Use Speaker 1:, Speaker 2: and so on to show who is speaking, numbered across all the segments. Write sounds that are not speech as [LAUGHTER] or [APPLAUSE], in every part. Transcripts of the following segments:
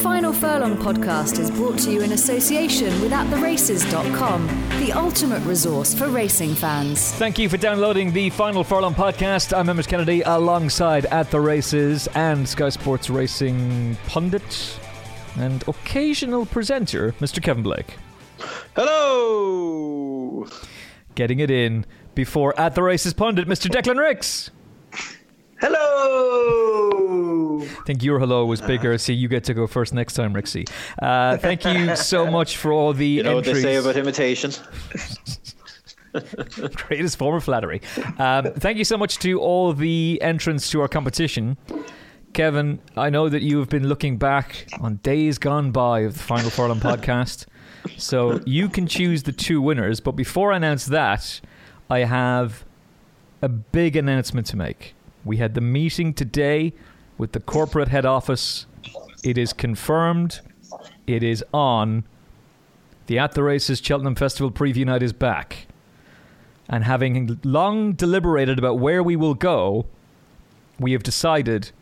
Speaker 1: Final Furlong podcast is brought to you in association with AtTheRaces.com, the ultimate resource for racing fans.
Speaker 2: Thank you for downloading the Final Furlong podcast. I'm Emmet Kennedy alongside At The Races and Sky Sports Racing pundit and occasional presenter, Mr. Kevin Blake.
Speaker 3: Hello!
Speaker 2: Getting it in before At The Races pundit, Mr. Declan Rix.
Speaker 3: Hello!
Speaker 2: I think your hello was bigger, so you get to go first next time, Rixie. Uh, thank you so [LAUGHS] much for all the
Speaker 3: You know
Speaker 2: entries.
Speaker 3: what they say about imitation? [LAUGHS]
Speaker 2: Greatest form of flattery. Um, thank you so much to all the entrants to our competition. Kevin, I know that you have been looking back on days gone by of the Final Furlong podcast. So you can choose the two winners. But before I announce that, I have a big announcement to make. We had the meeting today with the corporate head office. It is confirmed. It is on. The At the Races Cheltenham Festival preview night is back. And having long deliberated about where we will go, we have decided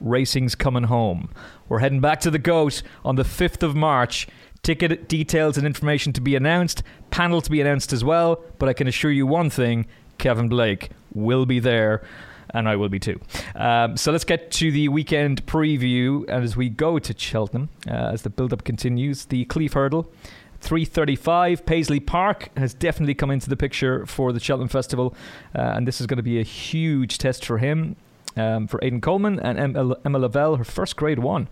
Speaker 2: racing's coming home. We're heading back to the GOAT on the 5th of March. Ticket details and information to be announced, panel to be announced as well. But I can assure you one thing Kevin Blake will be there. And I will be too. Um, so let's get to the weekend preview. And as we go to Cheltenham, uh, as the build up continues, the Cleeve Hurdle, 335. Paisley Park has definitely come into the picture for the Cheltenham Festival, uh, and this is going to be a huge test for him. Um, for Aidan Coleman and Emma, Emma Lavelle, her first grade one,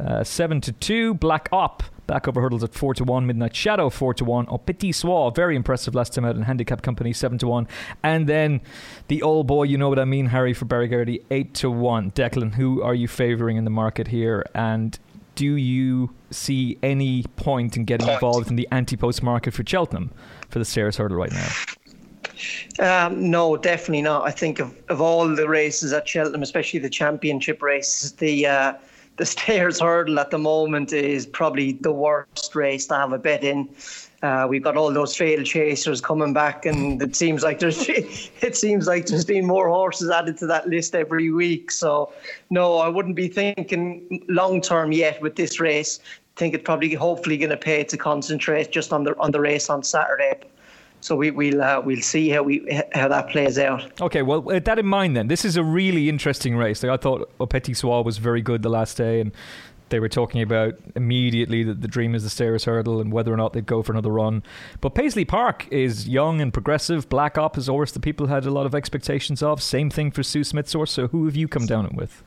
Speaker 2: uh, seven to two. Black Op back over hurdles at four to one. Midnight Shadow four to one. Oh, Petit Soir very impressive last time out in handicap company seven to one. And then the old boy, you know what I mean, Harry for Barry eight to one. Declan, who are you favouring in the market here? And do you see any point in getting involved in the anti-post market for Cheltenham for the stayers hurdle right now?
Speaker 4: Um, no, definitely not. I think of, of all the races at Cheltenham, especially the championship races, the uh, [LAUGHS] the stayers hurdle at the moment is probably the worst race to have a bet in. Uh, we've got all those failed chasers coming back, and it seems like there's [LAUGHS] it seems like there's been more horses added to that list every week. So, no, I wouldn't be thinking long term yet with this race. I think it's probably hopefully going to pay to concentrate just on the on the race on Saturday. So we, we'll uh, we'll see how we how that plays out.
Speaker 2: Okay, well, with that in mind, then this is a really interesting race. Like I thought, Petit Soir was very good the last day, and they were talking about immediately that the dream is the stayers hurdle and whether or not they'd go for another run. But Paisley Park is young and progressive. Black Op is a horse that people had a lot of expectations of. Same thing for Sue Smith's horse. So who have you come down with?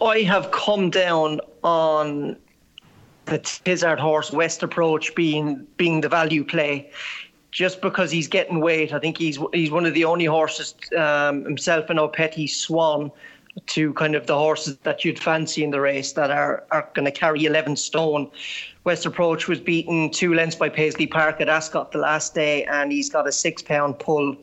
Speaker 4: I have come down on the Tizzard horse West Approach being being the value play just because he's getting weight, I think he's he's one of the only horses um, himself and Au Petit Swan to kind of the horses that you'd fancy in the race that are, are going to carry 11 stone. West Approach was beaten two lengths by Paisley Park at Ascot the last day, and he's got a six pound pull,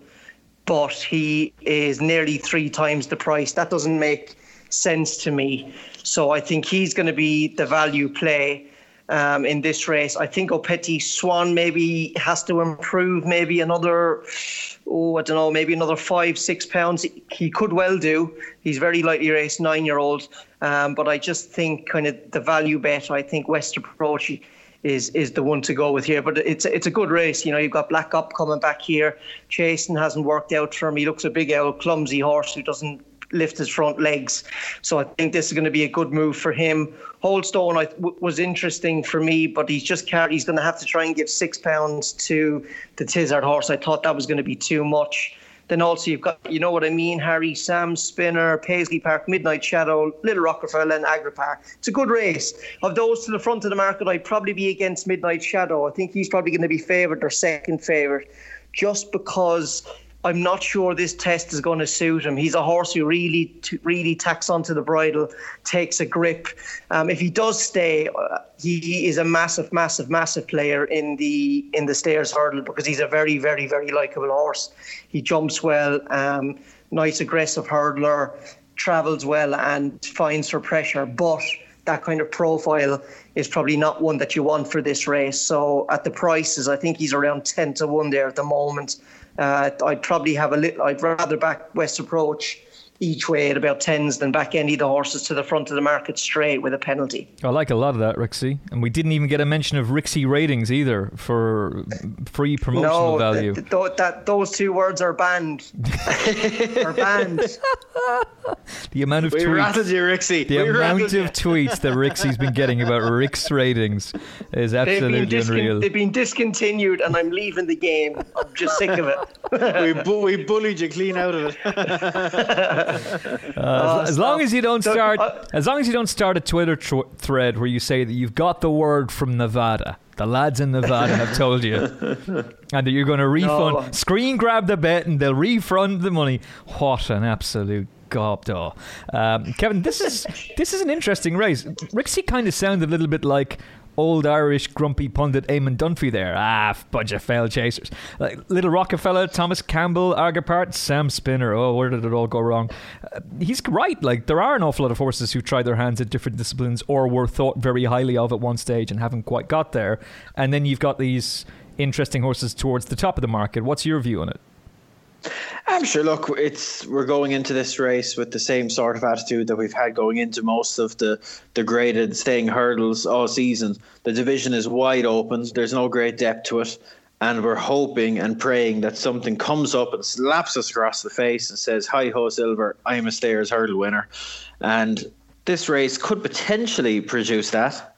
Speaker 4: but he is nearly three times the price. That doesn't make sense to me. So I think he's going to be the value play um, in this race. I think Petit Swan maybe has to improve maybe another, oh, I don't know, maybe another five, six pounds. He could well do. He's very lightly raced nine year old. Um, but I just think kind of the value bet, I think West Approach is is the one to go with here. But it's it's a good race. You know, you've got Black Op coming back here. Chasen hasn't worked out for him. He looks a big old clumsy horse who doesn't lift his front legs. So I think this is going to be a good move for him. Holdstone I, w- was interesting for me, but he's just car- he's going to have to try and give six pounds to the Tizzard horse. I thought that was going to be too much. Then also you've got, you know what I mean, Harry, Sam Spinner, Paisley Park, Midnight Shadow, Little Rockefeller and Agrapart. It's a good race. Of those to the front of the market, I'd probably be against Midnight Shadow. I think he's probably going to be favoured or second favourite just because I'm not sure this test is going to suit him. He's a horse who really, really tacks onto the bridle, takes a grip. Um, if he does stay, uh, he is a massive, massive, massive player in the in the stayers hurdle because he's a very, very, very likable horse. He jumps well, um, nice aggressive hurdler, travels well, and finds for pressure. But that kind of profile is probably not one that you want for this race. So at the prices, I think he's around ten to one there at the moment. Uh, I'd probably have a little. I'd rather back West Approach each way at about tens, then back any of the horses to the front of the market straight with a penalty.
Speaker 2: I like a lot of that, Rixie. And we didn't even get a mention of Rixie ratings either for free promotional
Speaker 4: no,
Speaker 2: value.
Speaker 4: Th- th- that, those two words are banned. [LAUGHS] are banned.
Speaker 2: the amount of
Speaker 3: we
Speaker 2: tweets.
Speaker 3: rattled you, Rixie.
Speaker 2: The
Speaker 3: we
Speaker 2: amount of
Speaker 3: you.
Speaker 2: tweets that Rixie's been getting about Rix ratings is
Speaker 4: They've
Speaker 2: absolutely
Speaker 4: been, discon-
Speaker 2: unreal.
Speaker 4: they've been discontinued, and I'm leaving the game. I'm just sick of it. [LAUGHS]
Speaker 3: we, bu- we bullied you clean out of it. [LAUGHS] [LAUGHS]
Speaker 2: Uh, as, as long as you don't start,
Speaker 4: uh,
Speaker 2: as long as you don't start a Twitter tr- thread where you say that you've got the word from Nevada, the lads in Nevada have told you, [LAUGHS] and that you're going to refund,
Speaker 4: No.
Speaker 2: screen grab the bet, and they'll refund the money. What an absolute gobdaw, um, Kevin. This is this is an interesting race. Rixie kind of sounded a little bit like. Old Irish grumpy pundit Eamon Dunphy there. Ah, bunch of failed chasers. Like Little Rockefeller, Thomas Campbell, Agrapart, Sam Spinner. Oh, where did it all go wrong? Uh, he's right. Like, there are an awful lot of horses who tried their hands at different disciplines or were thought very highly of at one stage and haven't quite got there. And then you've got these interesting horses towards the top of the market. What's your view on it?
Speaker 3: I'm sure. Look, it's we're going into this race with the same sort of attitude that we've had going into most of the the graded staying hurdles all season. The division is wide open. There's no great depth to it, and we're hoping and praying that something comes up and slaps us across the face and says, "Hi ho, Silver! I'm a stayers hurdle winner," and this race could potentially produce that.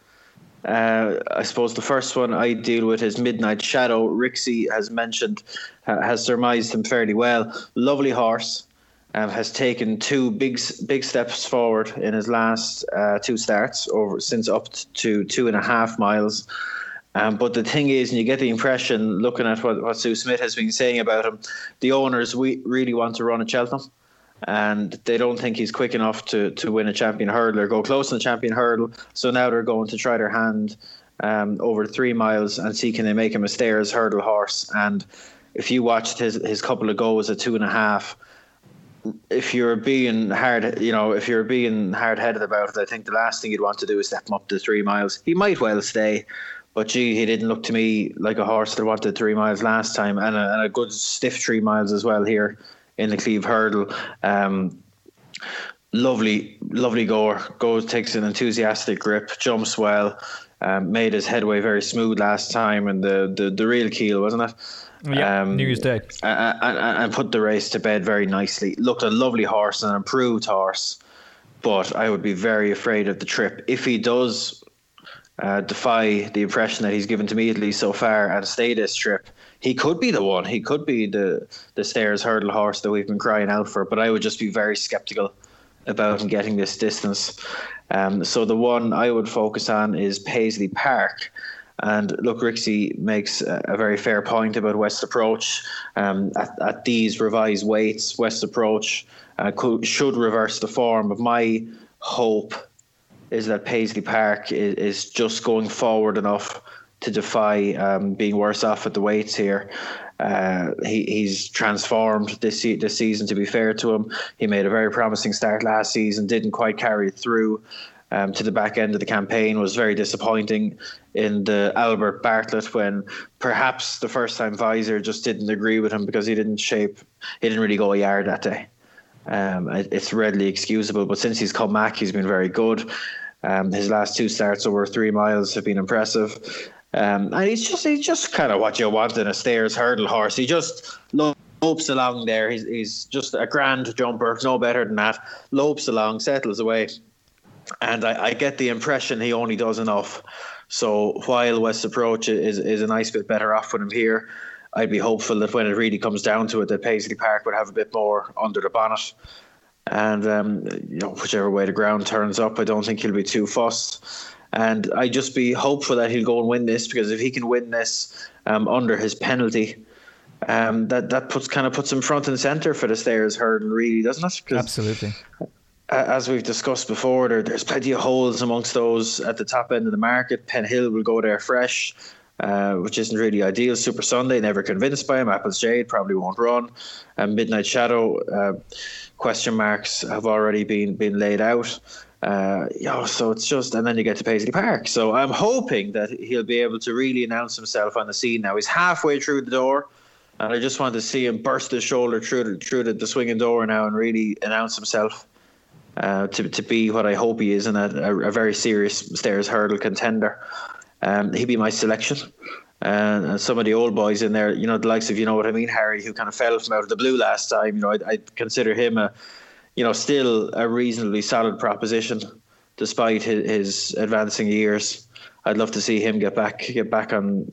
Speaker 3: Uh, I suppose the first one I deal with is Midnight Shadow. Rixie has mentioned, has surmised him fairly well. Lovely horse, um, has taken two big big steps forward in his last uh, two starts, over since up to two and a half miles. Um, but the thing is, and you get the impression, looking at what, what Sue Smith has been saying about him, the owners we really want to run at Cheltenham and they don't think he's quick enough to, to win a champion hurdle or go close in the champion hurdle. So now they're going to try their hand um, over three miles and see can they make him a stayers hurdle horse. And if you watched his, his couple of goes at two and a half, if you're being hard, you know, if you're being hard headed about it, I think the last thing you'd want to do is step him up to three miles. He might well stay. But gee, he didn't look to me like a horse that wanted three miles last time, and a, and a good stiff three miles as well here in the Cleeve Hurdle. Um, lovely, lovely goer. Goes, takes an enthusiastic grip, jumps well, um, made his headway very smooth last time, and the, the, the Relkeel, wasn't it?
Speaker 2: Yeah, New Year's Day.
Speaker 3: And, and, and put the race to bed very nicely. Looked a lovely horse, and an improved horse, but I would be very afraid of the trip. If he does uh, defy the impression that he's given to me at least so far and stay this trip, he could be the one. He could be the the stayers hurdle horse that we've been crying out for. But I would just be very skeptical about getting this distance. Um, so the one I would focus on is Paisley Park. And look, Rixie makes a, very fair point about West Approach. Um, at, at these revised weights, West Approach uh, could, should reverse the form. But my hope is that Paisley Park is, is just going forward enough to defy um, being worse off at the weights here. Uh, he, he's transformed this this season. To be fair to him, he made a very promising start last season. Didn't quite carry it through um, to the back end of the campaign. Was very disappointing in the Albert Bartlett when perhaps the first time Visor just didn't agree with him because he didn't shape. He didn't really go a yard that day. Um, it, it's readily excusable, but since he's come back, he's been very good. Um, his last two starts over three miles have been impressive. Um, and he's just he's just kind of what you want in a stayers hurdle horse. He just lopes along there. He's, he's just a grand jumper, no better than that. Lopes along, settles away. And I, I get the impression he only does enough. So while West Approach is, is a nice bit better off with him here, I'd be hopeful that when it really comes down to it, that Paisley Park would have a bit more under the bonnet. And um, you know, whichever way the ground turns up, I don't think he'll be too fussed. And I just be hopeful that he'll go and win this because if he can win this um, under his penalty, um, that that puts kind of puts him front and center for the stayers hurdle, really, doesn't it?
Speaker 2: Absolutely.
Speaker 3: as we've discussed before, there, there's plenty of holes amongst those at the top end of the market. Penhill will go there fresh, uh, which isn't really ideal. Supasundae, never convinced by him. Apples Jade probably won't run. And Midnight Shadow, uh, question marks have already been been laid out. Uh, you know, so it's just, and then you get to Paisley Park. So I'm hoping that he'll be able to really announce himself on the scene now. He's halfway through the door. and I just want to see him burst his shoulder through the, through the, the swinging door now and really announce himself uh, to to be what I hope he is and a, a, very serious stayers hurdle contender. Um, he'd be my selection. and some of the old boys in there, you know, the likes of you know what I mean, Harry, who kind of fell from out of the blue last time. You know, I, I consider him a, you know, still a reasonably solid proposition, despite his, his advancing years. I'd love to see him get back get back on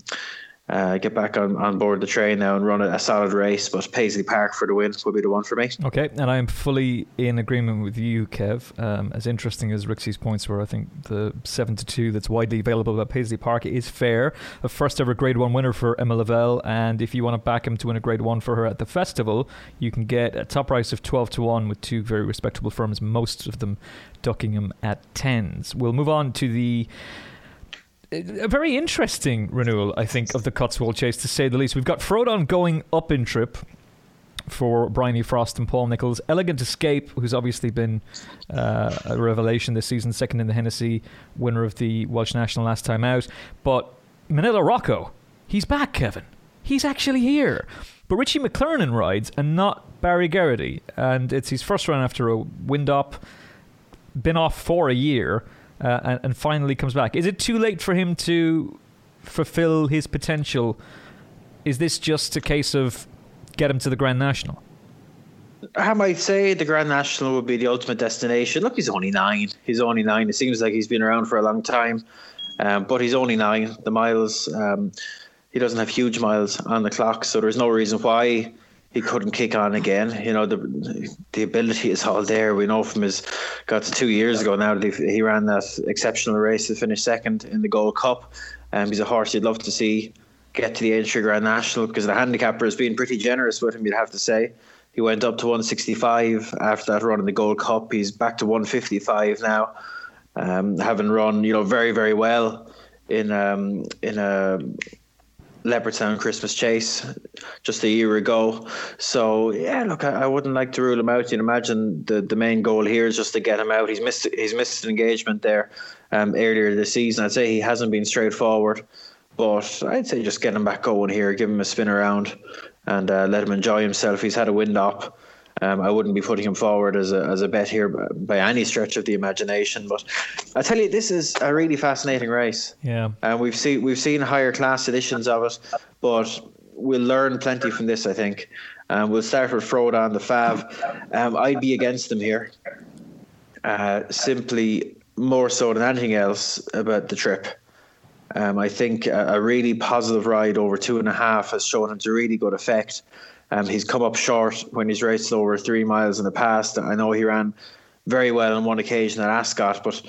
Speaker 3: uh, get back on, on board the train now and run a, a, solid race. But Paisley Park for the win would be the one for me.
Speaker 2: Okay, and I'm fully in agreement with you, Kev. Um, as interesting as Rixie's points were, I think the seven to two that's widely available at Paisley Park is fair. A first ever Grade One winner for Emma Lavelle, and if you want to back him to win a Grade One for her at the festival, you can get a top price of twelve to one with two very respectable firms, most of them ducking him at tens. We'll move on to the a very interesting renewal, I think, of the Cotswold Chase, to say the least. We've got Frodon going up in trip for Bryony Frost and Paul Nicholls. Elegant Escape, who's obviously been uh, a revelation this season, second in the Hennessy, winner of the Welsh National last time out. But Minella Rocco, he's back, Kevin. He's actually here. But Richie McLernon rides and not Barry Geraghty. And it's his first run after a wind op, been off for a year uh, and, and finally comes back. Is it too late for him to fulfill his potential? Is this just a case of get him to the Grand National?
Speaker 3: I might say the Grand National would be the ultimate destination. Look, he's only nine. He's only nine. It seems like he's been around for a long time, um, but he's only nine. The miles, um, he doesn't have huge miles on the clock, so there's no reason why he couldn't kick on again. You know, the the ability is all there. We know from his got to two years ago now that he, he ran that exceptional race to finish second in the Gold Cup. Um, he's a horse you'd love to see get to the Aintree Grand National because the handicapper has been pretty generous with him. You'd have to say. He went up to 165 after that run in the Gold Cup. He's back to 155 now, um, having run you know very very well in um, in a Leopardstown Christmas Chase just a year ago. So yeah, look, I, I, wouldn't like to rule him out. You'd imagine the, the main goal here is just to get him out. He's missed he's missed an engagement there um, earlier this season. I'd say he hasn't been straightforward, but I'd say just get him back going here, give him a spin around, and uh, let him enjoy himself. He's had a wind op. Um, I wouldn't be putting him forward as a, as a bet here by, by, any stretch of the imagination. But I tell you, this is a really fascinating race.
Speaker 2: Yeah,
Speaker 3: and we've seen we've seen higher class editions of it, but we'll learn plenty from this. I think. Um, we'll start with Frodon the Fav. Um, I'd be against them here, uh, simply more so than anything else about the trip. Um, I think a, a, really positive ride over two and a half has shown him to really good effect. Um, he's come up short when he's raced over three miles in the past. I know he ran very well on one occasion at Ascot, but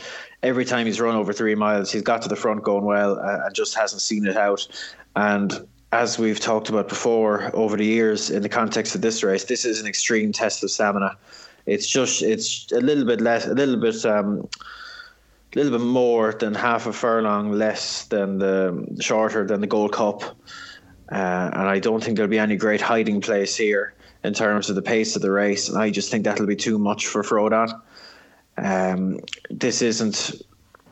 Speaker 3: every time he's run over three miles, he's got to the front going well uh, and just hasn't seen it out. And as we've talked about before over the years in the context of this race, this is an extreme test of stamina. It's just it's a little bit less, a little bit. Um, a little bit more than half a furlong less than the shorter than the Gold Cup. Uh, and I don't think there'll be any great hiding place here in terms of the pace of the race. And I just think that'll be too much for Frodon. Um, this isn't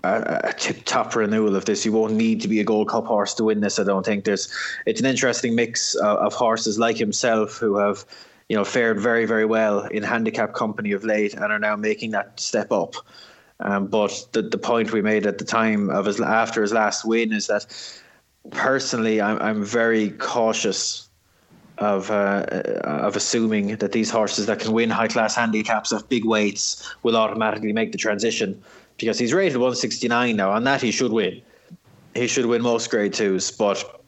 Speaker 3: a, a tip top renewal of this. You won't need to be a Gold Cup horse to win this. I don't think there's. It's an interesting mix of, of horses like himself who have, you know, fared very very well in handicap company of late and are now making that step up. Um, but the the point we made at the time of his after his last win is that personally, I'm, I'm very cautious of uh, of assuming that these horses that can win high class handicaps of big weights will automatically make the transition because he's rated 169 now. On that, he should win. He should win most grade twos, but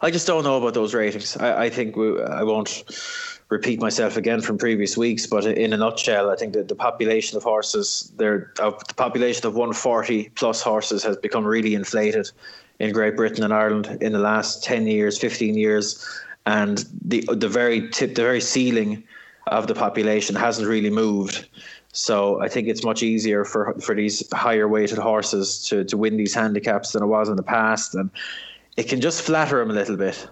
Speaker 3: I just don't know about those ratings. I, I think we, I won't repeat myself again from previous weeks, but in a nutshell, I think that the population of horses, there, the population of 140 plus horses has become really inflated in Great Britain and Ireland in the last 10 years, 15 years. And the the very tip, the very ceiling of the population hasn't really moved. So I think it's much easier for for these higher weighted horses to, to win these handicaps than it was in the past, and it can just flatter him a little bit.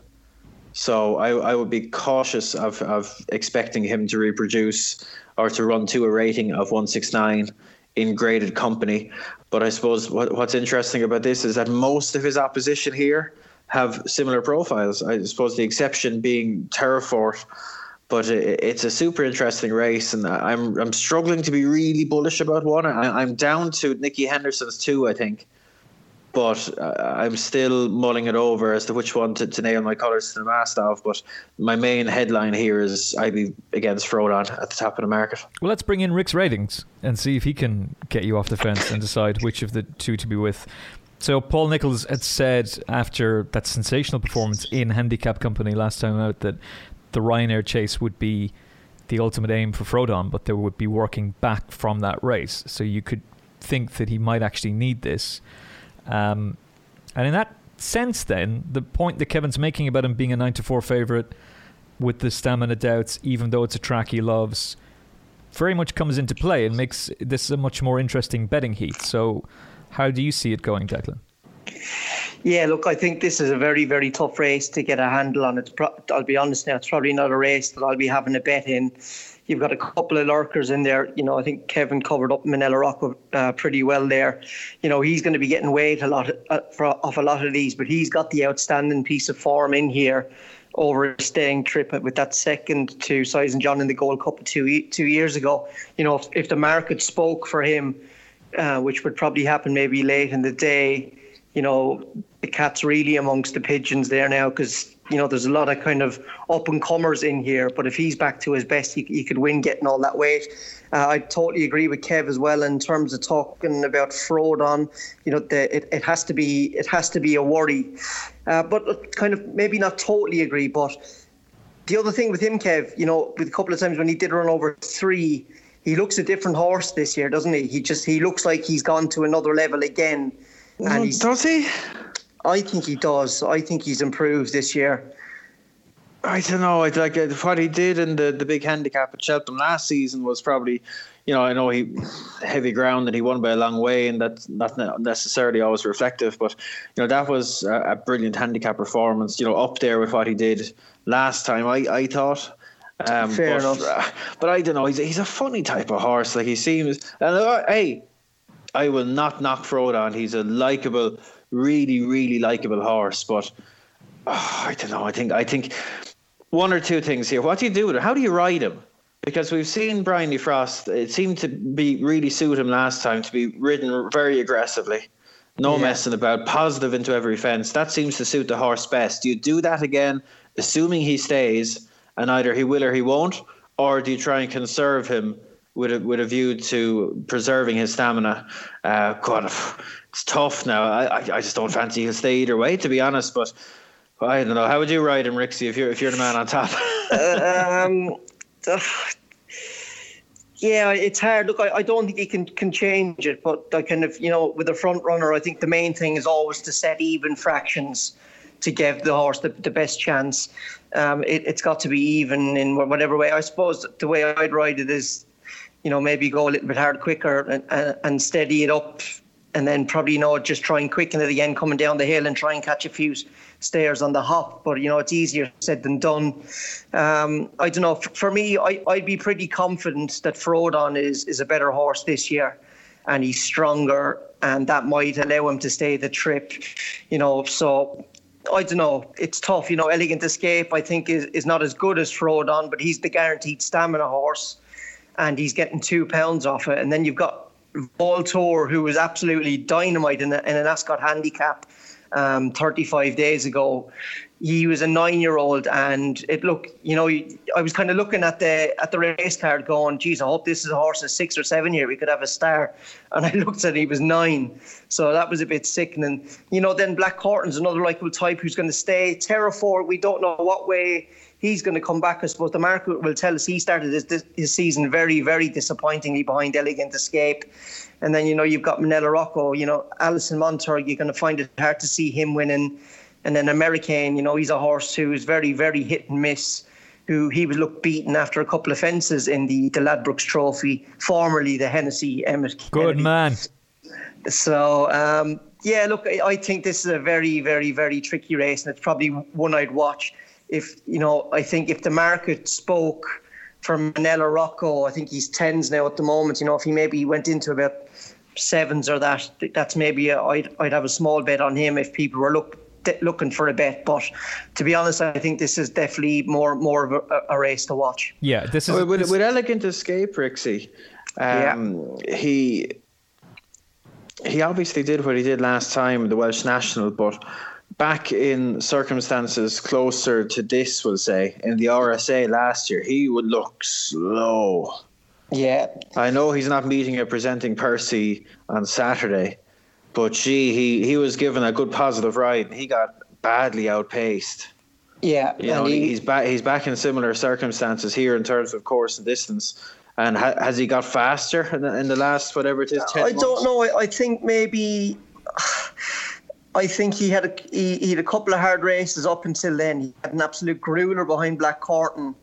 Speaker 3: So I, I would be cautious of, of expecting him to reproduce or to run to a rating of 169 in graded company. But I suppose what, what's interesting about this is that most of his opposition here have similar profiles. I suppose the exception being Terrefort but it's a super interesting race, and I'm I'm struggling to be really bullish about one. I, am down to Nicky Henderson's two, I think, but uh, I'm still mulling it over as to which one to, to nail my colours to the mast of. But my main headline here is I be against Frodon at the top of the market.
Speaker 2: Well, let's bring in Rix ratings and see if he can get you off the fence and decide which of the two to be with. So Paul Nicholls had said after that sensational performance in Handicap Company last time out that the Ryanair chase would be the ultimate aim for Frodon, but they would be working back from that race. So you could think that he might actually need this. Um, and in that sense, then, the point that Kevin's making about him being a 9 to 4 favourite with the stamina doubts, even though it's a track he loves, very much comes into play and makes this a much more interesting betting heat. So, how do you see it going, Declan?
Speaker 4: Yeah, look, I think this is a very, very tough race to get a handle on. It's pro- I'll be honest now, it's probably not a race that I'll be having a bet in. You've got a couple of lurkers in there. You know, I think Kevin covered up Minella Rocco uh, pretty well there. You know, he's going to be getting weight a lot uh, for, off a lot of these, but he's got the outstanding piece of form in here over a staying trip with that second to Sizing John in the Gold Cup two two years ago. You know, if, if the market spoke for him, uh, which would probably happen maybe late in the day you know, the cat's really amongst the pigeons there now because, you know, there's a lot of kind of up and comers in here. But if he's back to his best, he, he could win getting all that weight. Uh, I totally agree with Kev as well in terms of talking about Frodon. You know, the, it, it has to be it has to be a worry. Uh, but kind of maybe not totally agree. But the other thing with him, Kev, you know, with a couple of times when he did run over three, he looks a different horse this year, doesn't he? He just he looks like he's gone to another level again.
Speaker 3: And mm, does he?
Speaker 4: I think he does. I think he's improved this year.
Speaker 3: I don't know. I like uh, what he did in the, the big handicap at Cheltenham last season was probably, you know, I know he heavy ground and he won by a long way, and that's not necessarily always reflective. But you know, that was a, a brilliant handicap performance. You know, up there with what he did last time. I I thought.
Speaker 4: Um, Fair
Speaker 3: but,
Speaker 4: enough. Uh,
Speaker 3: but I don't know. He's he's a funny type of horse. Like he seems. And uh, hey, I will not knock Frodon. He's a likable, really, really likable horse. But oh, I don't know. I think I think one or two things here. What do you do with him? How do you ride him? Because we've seen Bryony Frost. It seemed to be really suit him last time to be ridden very aggressively. No yeah. messing about, positive into every fence. That seems to suit the horse best. Do you do that again, assuming he stays, and either he will or he won't, or do you try and conserve him with a, with a view to preserving his stamina. Uh, God, it's tough now. I, I just don't fancy he'll stay either way, to be honest. But I don't know. How would you ride him, Rixie, if you're if you're the man on top?
Speaker 4: um, yeah, it's hard. Look, I, I don't think he can can change it, but I kind of you know with a front runner, I think the main thing is always to set even fractions to give the horse the, the best chance. Um, it, has got to be even in whatever way. I suppose the way I'd ride it is you know, maybe go a little bit hard quicker and, and steady it up. And then probably, you know, just try and quicken it again coming down the hill and try and catch a few stairs on the hop. But, you know, it's easier said than done. Um, I don't know. For me, I, I'd be pretty confident that Frodon is, is a better horse this year and he's stronger and that might allow him to stay the trip, you know. So I don't know. It's tough. You know, Elegant Escape, I think, is, is not as good as Frodon, but he's the guaranteed stamina horse and he's getting two pounds off it. And then you've got Valtor, who was absolutely dynamite in, in an Ascot handicap um, 35 days ago. He was a nine-year-old, and it looked, you know, I was kind of looking at the at the race card, going, "Geez, I hope this is a horse of six or seven here. We could have a star." [LAUGHS] And I looked at, he was nine, so that was a bit sickening. You know, then Black Corton's another likable type who's going to stay. Terrefort, we don't know what way he's going to come back. I suppose the market will tell us he started his, his season very, very disappointingly behind Elegant Escape. And then, you know, you've got Minella Rocco, you know, Alison Montour, you're going to find it hard to see him winning. And then American, you know, he's a horse who is very, very hit and miss, who he was looked beaten after a couple of fences in the, the Ladbrokes Trophy, formerly the Hennessy Emmet.
Speaker 2: Good Kennedy. man.
Speaker 4: So, um, yeah, look, I think this is a very, very, very tricky race, and it's probably one I'd watch if you know, I think if the market spoke for Minella Rocco, I think he's tens now at the moment. You know, if he maybe went into about sevens or that, that's maybe i would I'd I'd have a small bet on him if people were look looking for a bet. But to be honest, I think this is definitely more more of a, a race to watch.
Speaker 2: Yeah, this is
Speaker 3: with, with,
Speaker 2: this-
Speaker 3: with elegant escape, Rixie. Um, He he obviously did what he did last time, the Welsh national, but back in circumstances closer to this, we'll say, in the RSA last year, he would look slow.
Speaker 4: Yeah,
Speaker 3: I know he's not meeting or presenting Percy on Saturday, but gee, he, he was given a good positive ride and he got badly outpaced.
Speaker 4: yeah,
Speaker 3: You know,
Speaker 4: he-
Speaker 3: he's back. He's back in similar circumstances here in terms of course and distance. And ha- has he got faster in the, in the last whatever it is? 10
Speaker 4: I
Speaker 3: months?
Speaker 4: don't know. I, I think maybe. I think he had a he, he had a couple of hard races up until then. He had an absolute grueler behind Black Corton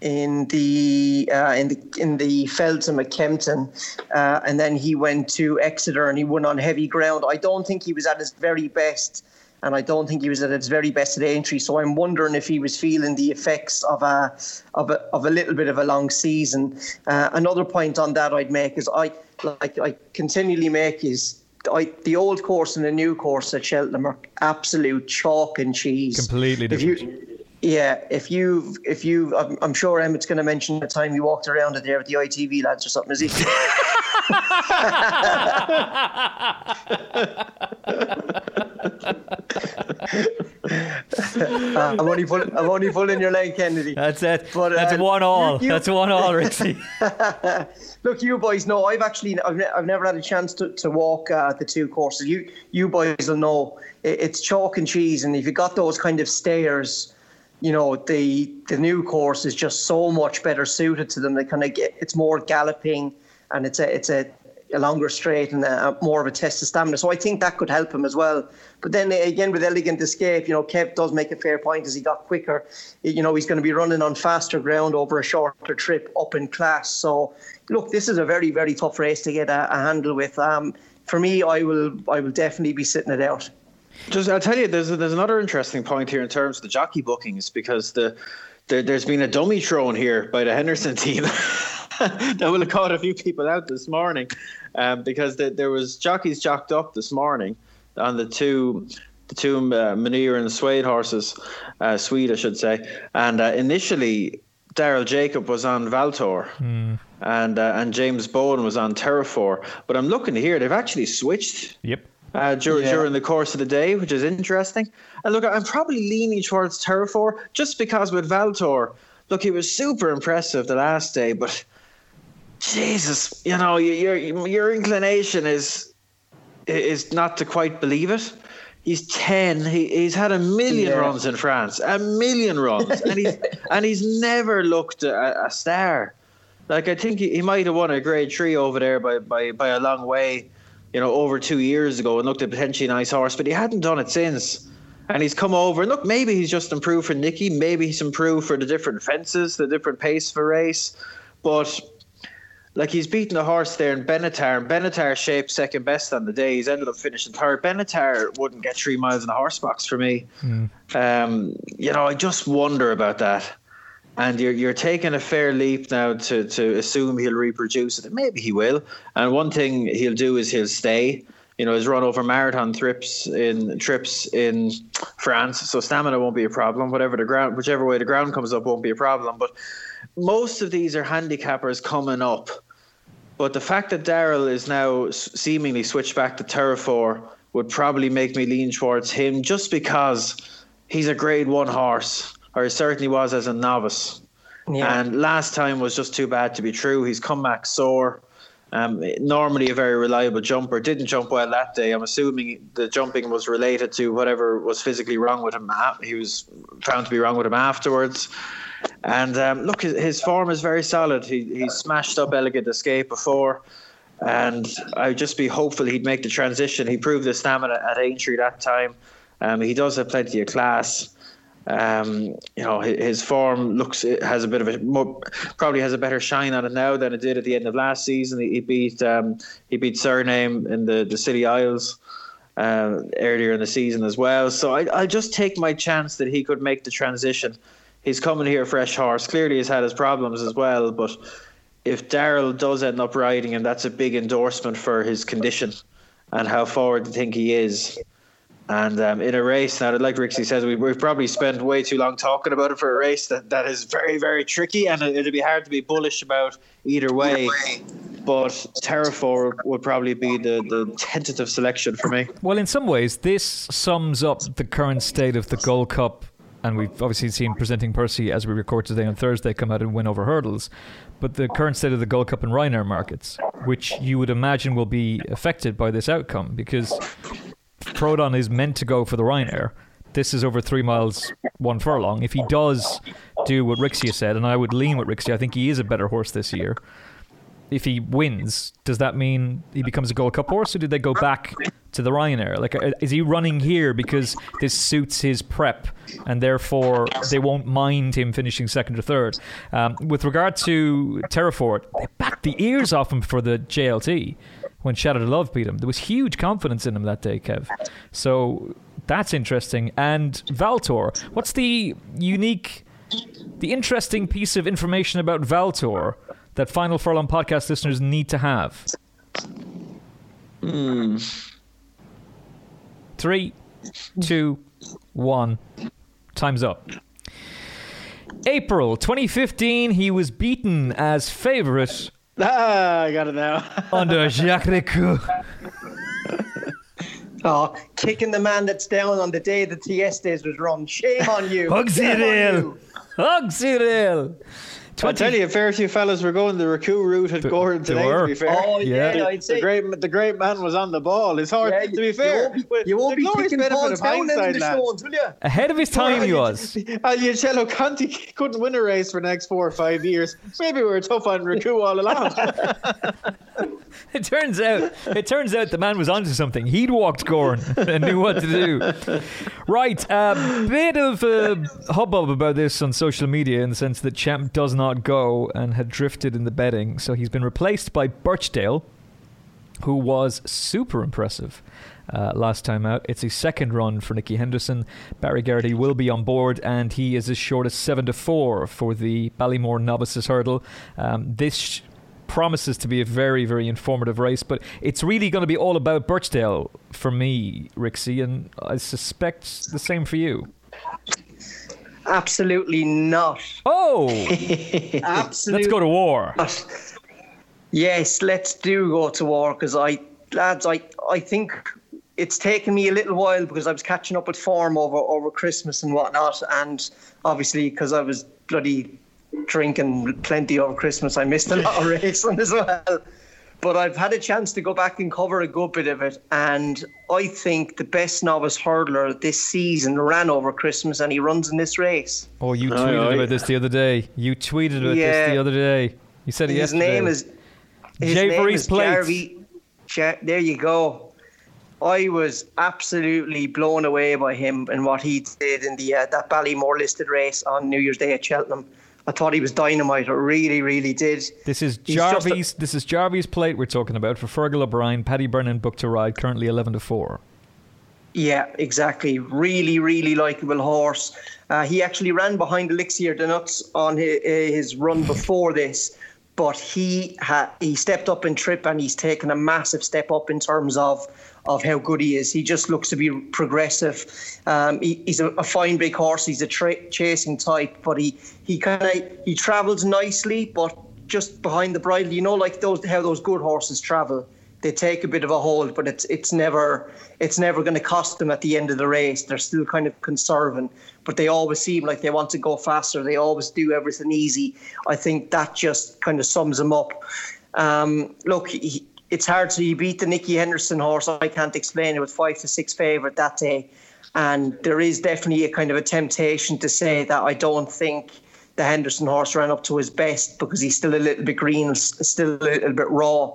Speaker 4: in the uh, in the in the Feltham at Kempton, uh, and then he went to Exeter and he won on heavy ground. I don't think he was at his very best, and I don't think he was at his very best at Aintree. So I'm wondering if he was feeling the effects of a of a of a little bit of a long season. Uh, another point on that I'd make is I like I continually make is. I, the old course and the new course at Cheltenham are absolute chalk and cheese.
Speaker 2: Completely different.
Speaker 4: If you, yeah, if you, if you, I'm, I'm sure Emmet's going to mention the time you walked around it there with the ITV lads or something, is he? [LAUGHS] [LAUGHS] [LAUGHS] [LAUGHS] Uh, I'm only pulling, I'm only pulling your leg, Kennedy.
Speaker 2: that's it.
Speaker 4: But,
Speaker 2: that's
Speaker 4: uh,
Speaker 2: one all.
Speaker 4: you-
Speaker 2: that's one all, Richie. [LAUGHS]
Speaker 4: Look, you boys know I've actually I've, ne- I've never had a chance to, to walk uh, the two courses. You you boys will know it, it's chalk and cheese, and if you got those kind of stairs, you know the the new course is just so much better suited to them. They kind of get it's more galloping, and it's a it's a, a longer straight and a, a more of a test of stamina. So I think that could help him as well. But then again, with elegant escape, you know, Kev does make a fair point as he got quicker. You know, he's going to be running on faster ground over a shorter trip up in class. So look, this is a very, very tough race to get a, a handle with. Um, for me, I will, I will definitely be sitting it out.
Speaker 3: Just, I'll tell you, there's there's another interesting point here in terms of the jockey bookings because the, the there's been a dummy thrown here by the Henderson team [LAUGHS] that will have caught a few people out this morning, um, because the, there was jockeys jocked up this morning on the two the two uh, Munir and Souede horses, uh, Souede I should say, and uh, initially Daryl Jacob was on Valtor. And uh, and James Bowen was on Terrefort, but I'm looking here; they've actually switched
Speaker 2: yep.
Speaker 3: uh, during,
Speaker 4: Yeah.
Speaker 3: during the course of the day, which is interesting. And look, I'm probably leaning towards Terrafor just because with Valtor, look, he was super impressive the last day, but Jesus, you know, your your inclination is is not to quite believe it. He's ten. He, he's had a million
Speaker 4: Yeah.
Speaker 3: runs in France, a million runs, and he's [LAUGHS] and he's never looked a, a star. Like I think he, he might have won a grade three over there by, by by a long way, you know, over two years ago, and looked a potentially nice horse, but he hadn't done it since. And he's come over, and look, maybe he's just improved for Nicky, maybe he's improved for the different fences, the different pace of a race, but like he's beaten a horse there in Benatar, and Benatar shaped second best on the day. He's ended up finishing third. Benatar wouldn't get three miles in a horse box for me. Um, you know, I just wonder about that. And you're you're taking a fair leap now to to assume he'll reproduce it. And maybe he will. And one thing he'll do is he'll stay. You know, he's run over marathon trips in trips in France, so stamina won't be a problem. Whatever the ground, whichever way the ground comes up, won't be a problem. But most of these are handicappers coming up. But the fact that Daryl is now seemingly switched back to Terrefort would probably make me lean towards him just because he's a grade one horse, or he certainly was as a novice.
Speaker 4: Yeah.
Speaker 3: And last time was just too bad to be true. He's come back sore. Um, normally a very reliable jumper. Didn't jump well that day. I'm assuming the jumping was related to whatever was physically wrong with him. He was found to be wrong with him afterwards. And um, look, his, form is very solid. He he smashed up Elegant Escape before, and I'd just be hopeful he'd make the transition. He proved his stamina at Aintree that time. Um, he does have plenty of class. Um, you know, his, his form looks has a bit of a more, probably has a better shine on it now than it did at the end of last season. He, he beat um, he beat Cyrname in the the Scilly Isles uh, earlier in the season as well. So I I just take my chance that he could make the transition. He's coming here fresh horse. Clearly, he's had his problems as well, but if Daryl does end up riding him, that's a big endorsement for his condition and how forward they think he is. And um, in a race, now like Rixie says, we, we've probably spent way too long talking about it for a race that, that is very, very tricky, and it, it'd be hard to be bullish about either way. But Terrefort would probably be the, the tentative selection for me.
Speaker 2: Well, in some ways, this sums up the current state of the Gold Cup. And we've obviously seen presenting Percy as we record today on Thursday come out and win over hurdles. But the current state of the Gold Cup and Ryanair markets, which you would imagine will be affected by this outcome because Frodon is meant to go for the Ryanair. This is over three miles, one furlong. If he does do what Rixie said, and I would lean with Rixie, I think he is a better horse this year. If he wins, does that mean he becomes a Gold Cup horse, or did they go back to the Ryanair? Like, uh, is he running here because this suits his prep, and therefore they won't mind him finishing second or third? Um, with regard to Terrefort, they backed the ears off him for the JLT when Shattered Love beat him. There was huge confidence in him that day, Kev. So that's interesting. And Valtor, what's the unique, the interesting piece of information about Valtor that Final Furlong podcast listeners need to have?
Speaker 3: Hmm.
Speaker 2: Three, two, one. Time's up. April 2015, he was beaten as favourite [LAUGHS]
Speaker 3: Ah, I got it now. [LAUGHS]
Speaker 2: under Jacques Lecoux. [LAUGHS]
Speaker 4: Oh, kicking the man that's down on the day the Thyestes was run. Shame on you.
Speaker 2: Hug Cyril. Hug Cyril.
Speaker 3: I tell you, a fair few fellas were going the Raku route at Gordon
Speaker 2: they
Speaker 3: today. To be fair,
Speaker 4: Oh
Speaker 2: Yeah.
Speaker 4: yeah,
Speaker 3: the,
Speaker 4: I'd say.
Speaker 3: the great the great man was on the ball. His hard
Speaker 4: yeah,
Speaker 3: to be fair,
Speaker 4: you won't be, you won't
Speaker 3: the
Speaker 4: be kicking
Speaker 3: benefit
Speaker 4: Paul
Speaker 3: of
Speaker 4: in
Speaker 3: hindsight,
Speaker 4: the
Speaker 3: lad.
Speaker 4: stones, will you?
Speaker 2: Ahead of his time, he was. [LAUGHS]
Speaker 3: Uh, Algello Conti [LAUGHS] couldn't win a race for the next four or five years. Maybe we were tough on Raku all along. [LAUGHS]
Speaker 2: It turns out, it turns out the man was onto something. He'd walked Gowran and knew what to do. Right, a bit of a hubbub about this on social media in the sense that Champ does not go and had drifted in the betting, so he's been replaced by Birchdale, who was super impressive. Uh, last time out, it's a second run for Nicky Henderson. Barry Geraghty will be on board, and he is as short as seven to four for the Ballymore Novices Hurdle. Um, this sh- promises to be a very, very informative race, but it's really going to be all about Birchdale for me, Rixie, and I suspect the same for you.
Speaker 4: Absolutely not.
Speaker 2: Oh,
Speaker 4: Absolutely. [LAUGHS]
Speaker 2: let's go to war.
Speaker 4: not. Yes, let's do go to war because I, lads, I, I think it's taken me a little while because I was catching up with form over over Christmas and whatnot, and obviously because I was bloody drinking plenty over Christmas, I missed a lot of [LAUGHS] racing as well. But I've had a chance to go back and cover a good bit of it, and I think the best novice hurdler this season ran over Christmas, and he runs in this race.
Speaker 2: Oh, you
Speaker 3: Aye,
Speaker 2: tweeted
Speaker 3: aye.
Speaker 2: about this the other day. You tweeted about this the other day. You said it
Speaker 4: His
Speaker 2: yesterday.
Speaker 4: name is his
Speaker 2: Jay
Speaker 4: name
Speaker 2: Breeze
Speaker 4: is
Speaker 2: Plates.
Speaker 4: Jarvie. Ja- there you go. I was absolutely blown away by him and what he did in the uh, that Ballymore listed race on New Year's Day at Cheltenham. I thought he was dynamite. I really, really did.
Speaker 2: This is
Speaker 4: He's a-
Speaker 2: this is Jarveys Plate we're talking about for Fergal O'Brien, Paddy Brennan booked to ride, currently eleven to four.
Speaker 4: Yeah, exactly. Really, really likable horse. Uh, he actually ran behind Elixir De Nutz on his, his run [LAUGHS] before this, but he ha- he stepped up in trip and he's taken a massive step up in terms of of how good he is. He just looks to be progressive. Um, he, he's a, a fine big horse. He's a tra- chasing type, but he he kind of he travels nicely, but just behind the bridle. You know, like those how those good horses travel they take a bit of a hold, but it's it's never it's never going to cost them at the end of the race. They're still kind of conserving, but they always seem like they want to go faster. They always do everything easy. I think that just kind of sums them up. Um, look, it's hard to beat the Nicky Henderson horse. I can't explain it with five to six favourite that day, and there is definitely a kind of a temptation to say that I don't think the Henderson horse ran up to his best because he's still a little bit green, still a little bit raw.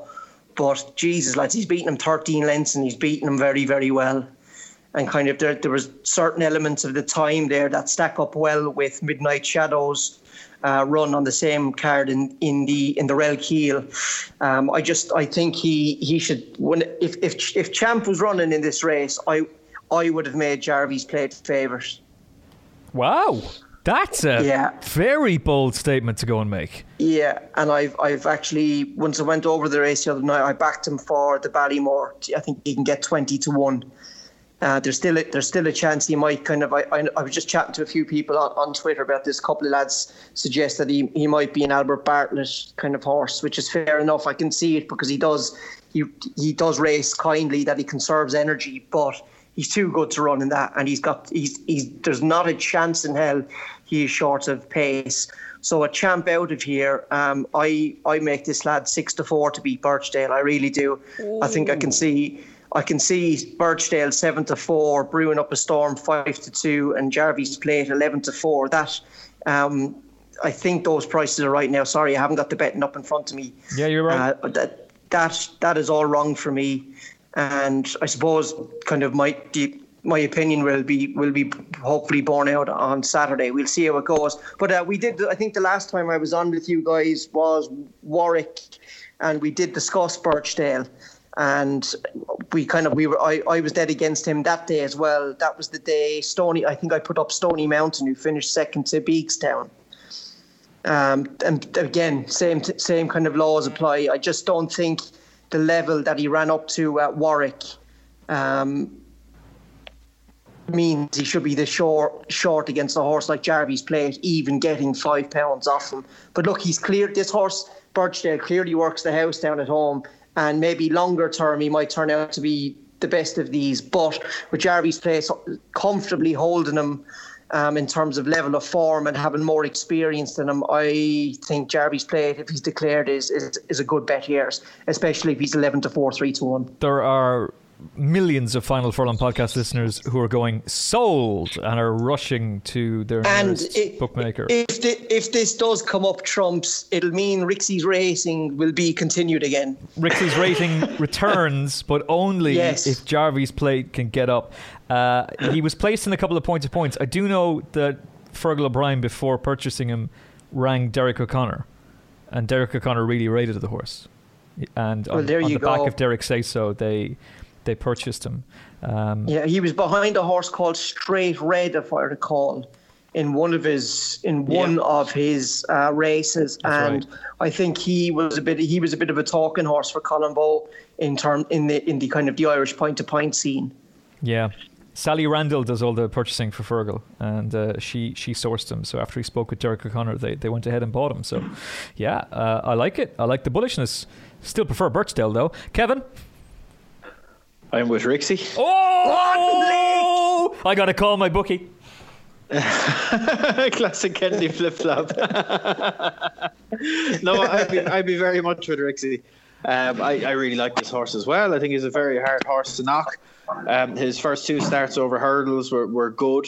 Speaker 4: But Jesus, lads, he's beaten him 13 lengths and he's beaten him very, very well. And kind of there, there was certain elements of the time there that stack up well with Midnight Shadows uh, run on the same card in, in the in the Relkeel. Um, I just I think he he should when if if if Champ was running in this race, I I would have made Jarveys Plate favourite.
Speaker 2: Wow, that's a
Speaker 4: Yeah.
Speaker 2: very bold statement to go and make.
Speaker 4: Yeah, and I've I've actually once I went over the race the other night, I backed him for the Ballymore. I think he can get twenty to one. Uh, there's still a, there's still a chance he might kind of. I, I, I, was just chatting to a few people on, on Twitter about this. A couple of lads suggest that he, he might be an Albert Bartlett kind of horse, which is fair enough. I can see it because he does he he does race kindly, that he conserves energy, but he's too good to run in that, and he's got he's he's there's not a chance in hell he is short of pace. So a champ out of here, um, I I make this lad six to four to beat Birchdale. I really do. Ooh. I think I can see I can see Birchdale seven to four, brewing up a storm five to two, and Jarveys Plate eleven to four. That um, I think those prices are right now. Sorry, I haven't got the betting up in front of me.
Speaker 2: Yeah, you're right. Uh,
Speaker 4: that that that is all wrong for me, and I suppose kind of my my opinion will be will be hopefully borne out on Saturday. We'll see how it goes. But uh, we did. I think the last time I was on with you guys was Warwick, and we did discuss Birchdale, and we kind of we were. I, I was dead against him that day as well. That was the day Stony. I think I put up Stony Mountain, who finished second to Beagstown. Um, and again, same same kind of laws apply. I just don't think the level that he ran up to at Warwick. Um, means he should be the short short against a horse like Jarveys Plate, even getting five pounds off him. But look, he's cleared this horse, Birchdale, clearly works the house down at home, and maybe longer term he might turn out to be the best of these. But with Jarveys Plate comfortably holding him um, in terms of level of form and having more experience than him, I think Jarveys Plate, if he's declared, is, is is a good bet here, especially if he's eleven to four, three to one.
Speaker 2: There are millions of Final Furlong podcast listeners who are going sold and are rushing to their and it, bookmaker.
Speaker 4: If the, if this does come up trumps, it'll mean Rixie's racing will be continued again.
Speaker 2: Rixie's rating [LAUGHS] returns, but only yes. if Jarveys Plate can get up. Uh, he was placed in a couple of points of points. I do know that Fergal O'Brien, before purchasing him, rang Derek O'Connor, and Derek O'Connor really rated the horse. And well, on, on the go. back of Derek say so, they they purchased him. Um,
Speaker 4: yeah, he was behind a horse called Straight Red, if I recall, in one of his in one yeah. of his uh, races, That's and right. I think he was a bit he was a bit of a talking horse for Colin in term in the in the kind of the Irish point to point scene.
Speaker 2: Yeah. Sally Randell does all the purchasing for Fergal, and uh, she she sourced him. So after he spoke with Derek O'Connor, they, they went ahead and bought him. So, yeah, uh, I like it. I like the bullishness. Still prefer Birchdale though. Kevin,
Speaker 3: I'm with Rixie.
Speaker 2: Oh! I got to call my bookie. [LAUGHS]
Speaker 3: Classic Kennedy flip flop. [LAUGHS] no, I'd be, I'd be very much with Rixie. Um, I, I really like this horse as well. I think he's a very hard horse to knock. Um, his first two starts over hurdles were, were good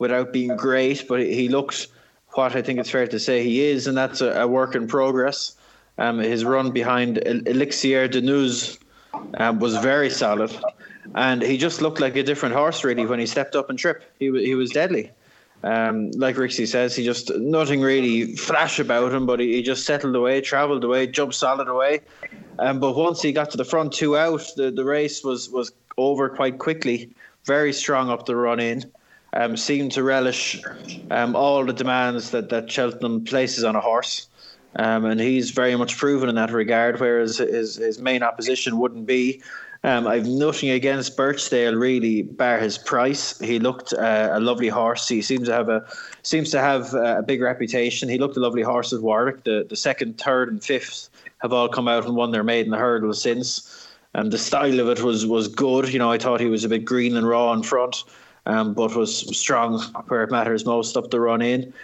Speaker 3: without being great, but he looks what I think it's fair to say he is, and that's a, a work in progress. Um, his run behind Elixir De Nutz um, was very solid, and he just looked like a different horse really when he stepped up and trip. He he was deadly. Um, like Rixie says, he just nothing really flash about him, but he, he just settled away, travelled away, jumped solid away. Um, but once he got to the front two out, the, the race was was over quite quickly. Very strong up the run in. Um, seemed to relish um, all the demands that, that Cheltenham places on a horse. Um, and he's very much proven in that regard, whereas his, his main opposition wouldn't be. Um, I've nothing against Birchdale really, bar his price. He looked uh, a lovely horse. He seems to have a seems to have a big reputation. He looked a lovely horse at Warwick. The the second, third, and fifth have all come out and won their maiden hurdle since. And the style of it was was good. You know, I thought he was a bit green and raw in front, um, but was strong where it matters most up the run in.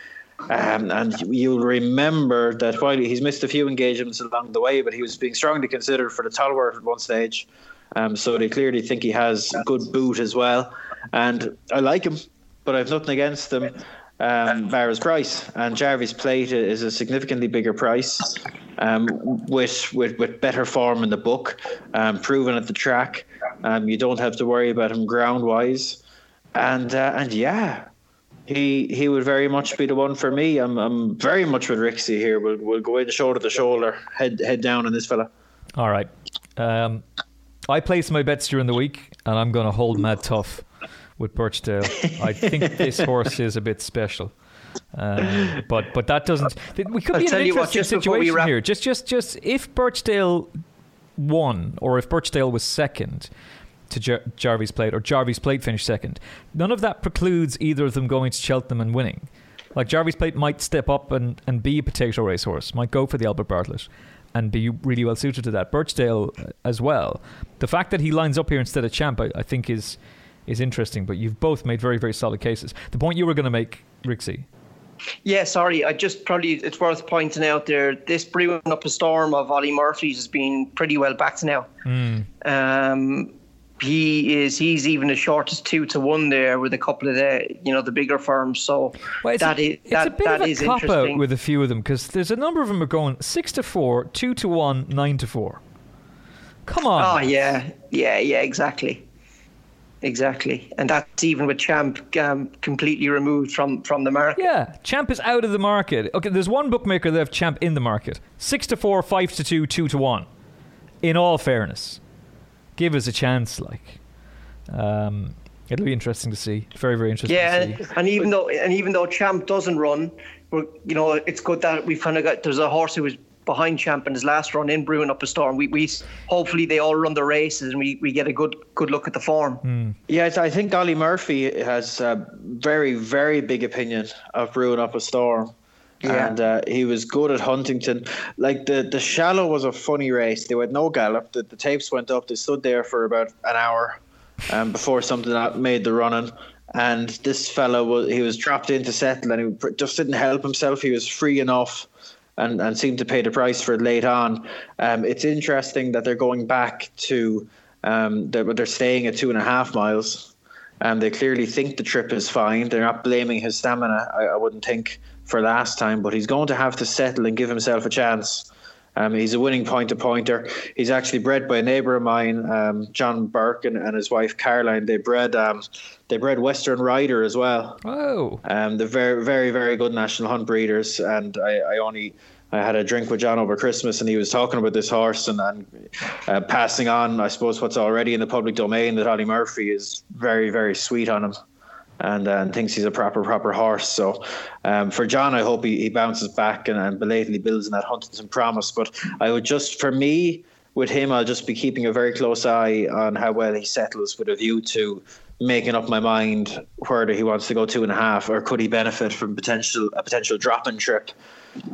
Speaker 3: Um, and you'll remember that while he's missed a few engagements along the way, but he was being strongly considered for the Tolworth at one stage. Um, so they clearly think he has good boot as well. And I like him, but I've nothing against him. Um, bar his price, and Jarveys Plate is a significantly bigger price, um, with, with with better form in the book, um, proven at the track. Um, you don't have to worry about him ground wise, and uh, and yeah, he he would very much be the one for me. I'm I'm very much with Rixie here. We'll we'll go in shoulder to shoulder, head head down on this fella.
Speaker 2: All right. Um, I place my bets during the week, and I'm going to hold mad tough with Birchdale. I think [LAUGHS] this horse is a bit special. Um, but but that doesn't. We could I'll be in an interesting what, situation here. Just just just if Birchdale won, or if Birchdale was second, to Jar- Jarveys Plate or Jarveys Plate finished second. None of that precludes either of them going to Cheltenham and winning. Like Jarveys Plate might step up and, and be a potato racehorse, might go for the Albert Bartlett and be really well suited to that. Birchdale uh, as well. The fact that he lines up here instead of Champ, I, I think is is interesting. But you've both made very very solid cases. The point you were going to make, Rixie.
Speaker 4: Yeah, sorry. I just probably it's worth pointing out there. This brewing up a storm of Olly Murphy's has been pretty well backed now.
Speaker 2: Mm.
Speaker 4: Um, he is he's even as short as two to one there with a couple of the you know the bigger firms. So
Speaker 2: well,
Speaker 4: that
Speaker 2: a,
Speaker 4: is
Speaker 2: it's
Speaker 4: that,
Speaker 2: a bit
Speaker 4: that
Speaker 2: of a
Speaker 4: is
Speaker 2: cop out with a few of them because there's a number of them are going six to four, two to one, nine to four. Come on.
Speaker 4: Oh yeah, yeah, yeah, exactly, exactly, and that's even with Champ um, completely removed from from the market.
Speaker 2: Yeah, Champ is out of the market. Okay, there's one bookmaker that have Champ in the market. Six to four, five to two, two to one. In all fairness, give us a chance. Like, um, it'll be interesting to see. Very, very interesting.
Speaker 4: Yeah,
Speaker 2: to see.
Speaker 4: and, and even though and even though Champ doesn't run, we're you know it's good that we've kind of got there's a horse who was behind Champ in his last run in brewing up a storm. We we hopefully they all run the races and we, we get a good good look at the form.
Speaker 3: Yeah, I I think Olly Murphy has a very, very big opinion of brewing up a storm.
Speaker 4: Yeah.
Speaker 3: And uh, he was good at Huntingdon. Like the, the shallow was a funny race. They had no gallop. The, the tapes went up. They stood there for about an hour um, before something that made the running. And this fellow was he was dropped in to settle, and he just didn't help himself. He was free enough, and, and seemed to pay the price for it late on. Um, it's interesting that they're going back to um, that they're staying at two and a half miles. and they clearly think the trip is fine. They're not blaming his stamina, I, I wouldn't think, for last time, but he's going to have to settle and give himself a chance. Um, he's a winning point to pointer. He's actually bred by a neighbour of mine, um, John Burke, and, and his wife Caroline. They bred um, they bred Western Rider as well.
Speaker 2: Oh,
Speaker 3: Um, they're very, very, very good national hunt breeders, and I, I only I had a drink with John over Christmas, and he was talking about this horse and, and uh, passing on, I suppose, what's already in the public domain that Olly Murphy is very, very sweet on him. And, uh, and thinks he's a proper, proper horse. So, um, for John, I hope he, he bounces back and, and belatedly builds in that Huntingdon promise. But I would just, for me, with him, I'll just be keeping a very close eye on how well he settles with a view to making up my mind whether he wants to go two and a half or could he benefit from potential a potential drop in trip.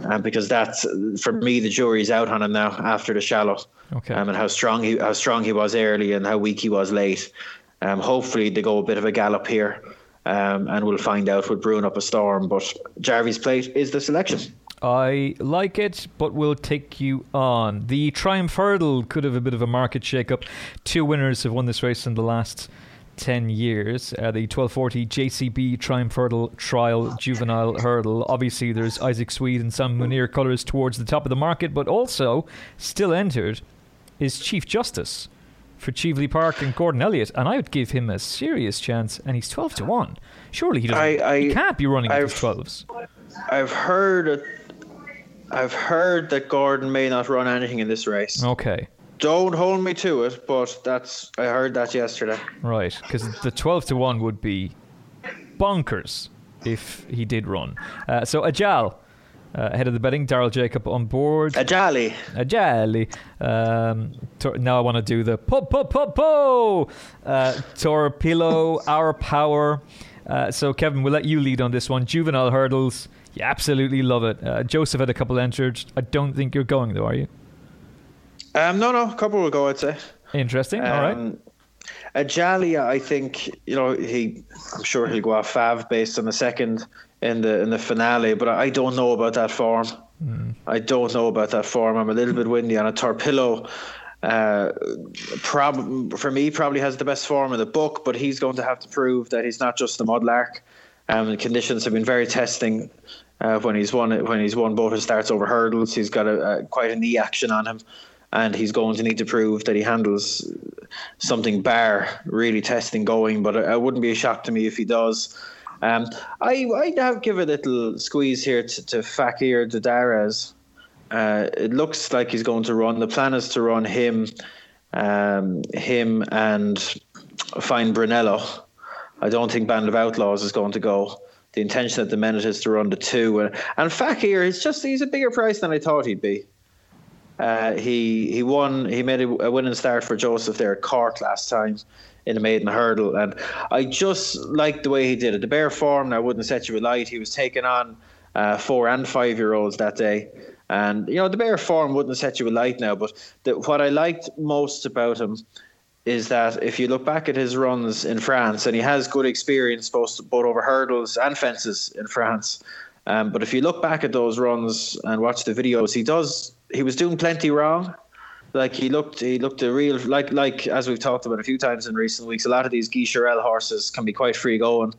Speaker 3: Um, because that's for me the jury's out on him now after the shallow.
Speaker 2: Okay.
Speaker 3: Um, and how strong he how strong he was early and how weak he was late. Um, hopefully they go a bit of a gallop here. Um, and we'll find out with brewing up a storm. But Jarveys Plate is the selection.
Speaker 2: I like it, but we'll take you on. The Triumph Hurdle could have a bit of a market shake-up. Two winners have won this race in the last 10 years. Uh, the 1240 JCB Triumph Hurdle Trial Juvenile Hurdle. Obviously, there's Isaac Souede and Sam Munir colours towards the top of the market, but also still entered is Chief Justice for Cheveley Park and Gordon Elliott, and I would give him a serious chance, and he's 12 to 1. Surely he doesn't.
Speaker 3: I- I-
Speaker 2: he can't be running
Speaker 3: I've-
Speaker 2: 12s.
Speaker 3: I've heard I've heard that Gordon may not run anything in this race.
Speaker 2: Okay.
Speaker 3: Don't hold me to it, but that's I heard that yesterday.
Speaker 2: Right, because the 12 to 1 would be bonkers if he did run. Uh, so Ajal, uh, ahead of the betting, Daryl Jacob on board.
Speaker 3: Adjali.
Speaker 2: Adjali. Um, tor- now I want to do the po po po po. Uh, Torpillo, [LAUGHS] Our Power. Uh, so Kevin, we'll let you lead on this one. Juvenile hurdles. You absolutely love it. Uh, Joseph had a couple entered. I don't think you're going though, are you?
Speaker 3: Um, no, no, a couple will go. I'd say.
Speaker 2: Interesting. All right.
Speaker 3: Um, Adjali, I think you know he. I'm sure he'll go off Fav based on the second in the in the finale, but I don't know about that form. I don't know about that form. I'm a little bit windy on a Torpillo. Uh, prob- for me, probably has the best form in the book, but he's going to have to prove that he's not just a mudlark. Um, the conditions have been very testing uh, when he's won when he's won both his starts over hurdles. He's got a, a quite a knee action on him, and he's going to need to prove that he handles something bar really testing going. But it, it wouldn't be a shock to me if he does. Um, I I'd have give a little squeeze here to, to Fakir D'Oudairies. Uh, it looks like he's going to run. The plan is to run him, um, him and Fine Brunello. I don't think Band of Outlaws is going to go. The intention at the minute is to run the two, and, and Fakir is just—he's a bigger price than I thought he'd be. Uh, he he won. He made a winning start for Joseph there at Cork last time in the maiden hurdle, and I just liked the way he did it. The bare form, I wouldn't set you a light. He was taking on uh, four and five year olds that day. And you know the bare form wouldn't set you a light now, but the, what I liked most about him is that if you look back at his runs in France, and he has good experience both both over hurdles and fences in France. Um, but if you look back at those runs and watch the videos, he does he was doing plenty wrong. Like he looked, he looked a real like like as we've talked about a few times in recent weeks. A lot of these Guy horses can be quite free going,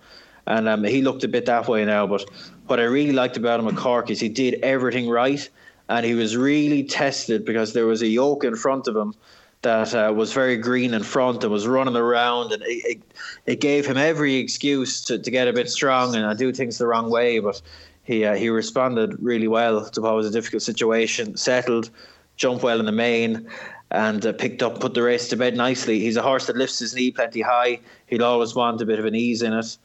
Speaker 3: and um, he looked a bit that way now. But what I really liked about him at Cork is he did everything right, and he was really tested because there was a yoke in front of him that uh, was very green in front and was running around, and it, it, it gave him every excuse to, to get a bit strong and do things the wrong way, but he uh, he responded really well to what was a difficult situation, settled, jumped well in the main, and uh, picked up, put the race to bed nicely. He's a horse that lifts his knee plenty high. He'll always want a bit of an ease in it.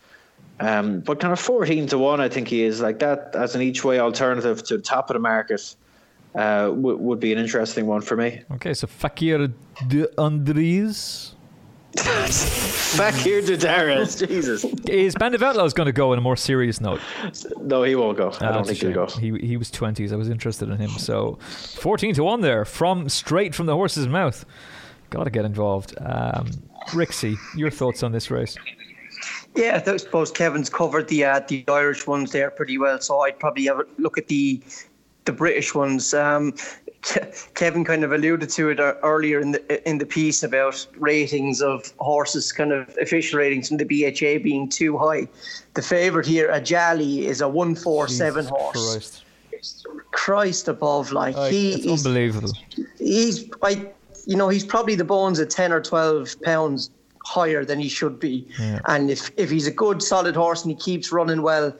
Speaker 3: Um, but kind of 14 to 1, I think he is like that as an each way alternative to the top of the market. Uh, w- would be an interesting one for me.
Speaker 2: Okay, so Fakir de Andries. [LAUGHS]
Speaker 3: Fakir D'Oudairies, [LAUGHS] Jesus.
Speaker 2: Is Band of Outlaws going to go on a more serious note?
Speaker 3: No, he won't go. I
Speaker 2: Ah,
Speaker 3: don't
Speaker 2: that's a
Speaker 3: think he'll go.
Speaker 2: shame. He he was twenties. I was interested in him. So fourteen to one there from straight from the horse's mouth. Got to get involved. Um, Rixie, your thoughts on this race?
Speaker 4: Yeah, I suppose Kevin's covered the uh, the Irish ones there pretty well. So I'd probably have a look at the the British ones. Um, Kevin kind of alluded to it uh, earlier in the in the piece about ratings of horses, kind of official ratings from the BHA being too high. The favourite here, Adjali, is a one four seven horse.
Speaker 2: Christ.
Speaker 4: Christ above, like
Speaker 2: Like,
Speaker 4: he is
Speaker 2: unbelievable.
Speaker 4: he's like you know he's probably the bones at 10 or 12 pounds higher than he should be
Speaker 2: Yeah.
Speaker 4: and if if he's a good solid horse and he keeps running well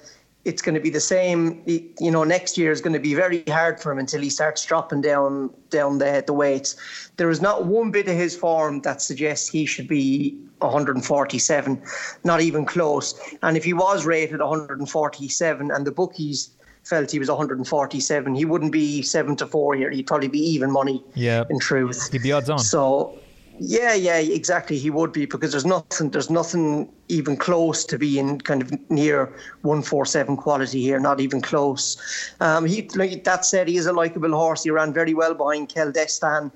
Speaker 4: it's going to be the same. You know next year is going to be very hard for him until he starts dropping down down the the weights. There is not one bit of his form that suggests he should be 147 not even close. And if he was rated 147 and the bookies felt he was 147 he wouldn't be 7 to 4 here. He'd probably be even money
Speaker 2: Yeah.
Speaker 4: in truth.
Speaker 2: He'd be odds on.
Speaker 4: so yeah, yeah, exactly. He would be because there's nothing, there's nothing even close to being kind of near one four seven quality here. Not even close. Um, he, like that said, he is a likable horse. He ran very well behind Quel Destin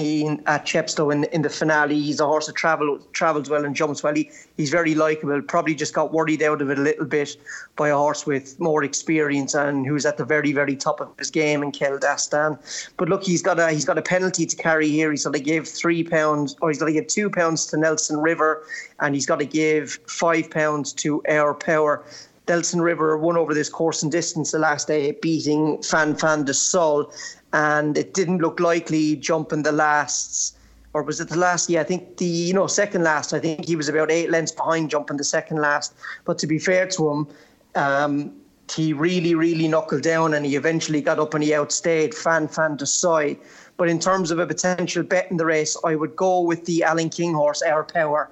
Speaker 4: in at Chepstow in, in the finale. He's a horse that travel, travels well and jumps well. He, he's very likable. Probably just got worried out of it a little bit by a horse with more experience and who's at the very, very top of his game in Quel Destin. But look, he's got a he's got a penalty to carry here. He's got to give three pounds, or he's got to give two pounds to Nelson River, and he's got to give five pounds to Air Power. Nelson River won over this course and distance the last day, beating Fan Fan de Sol, and it didn't look likely jumping the lasts. Or was it the last? Yeah, I think the you know second last. I think he was about eight lengths behind jumping the second last. But to be fair to him, um, he really, really knuckled down and he eventually got up and he outstayed Fan Fan Desai. But in terms of a potential bet in the race, I would go with the Alan King horse, Air Power.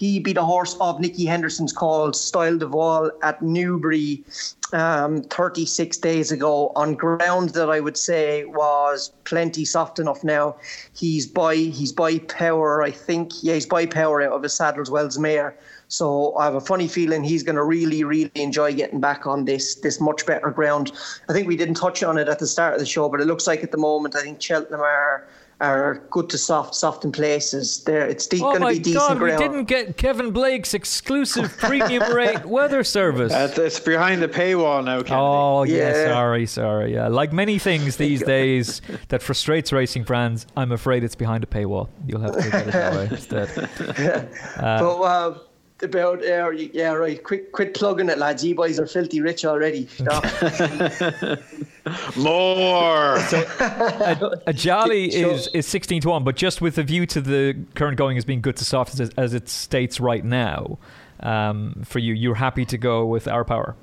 Speaker 4: He beat a horse of Nicky Henderson's called Style De Vole at Newbury um, 36 days ago on ground that I would say was plenty soft enough now. He's by he's by power, I think. Yeah, he's by power out of a Sadler's Wells mare. So I have a funny feeling he's going to really, really enjoy getting back on this this much better ground. I think we didn't touch on it at the start of the show, but it looks like at the moment I think Cheltenham are are good to soft, soft in places. There, it's de-
Speaker 2: Oh
Speaker 4: going to be decent
Speaker 2: God!
Speaker 4: ground.
Speaker 2: We didn't get Kevin Blake's exclusive premium [LAUGHS] rate weather service.
Speaker 3: Uh, it's behind the paywall now, Kennedy.
Speaker 2: Oh yeah,
Speaker 4: Yeah.
Speaker 2: sorry, sorry. Yeah, like many things these [LAUGHS] days that frustrates racing fans, I'm afraid it's behind a paywall. You'll have to look at it that way [LAUGHS] instead.
Speaker 4: but uh, about uh, yeah, right. Quit, quit plugging it, lads. You boys are filthy rich already. [LAUGHS] Stop.
Speaker 3: More.
Speaker 2: A jolly [LAUGHS]
Speaker 4: Sure.
Speaker 2: is is 16 to one, but just with a view to the current going as being good to soft as, as it states right now. Um, for you, you're happy to go with our power.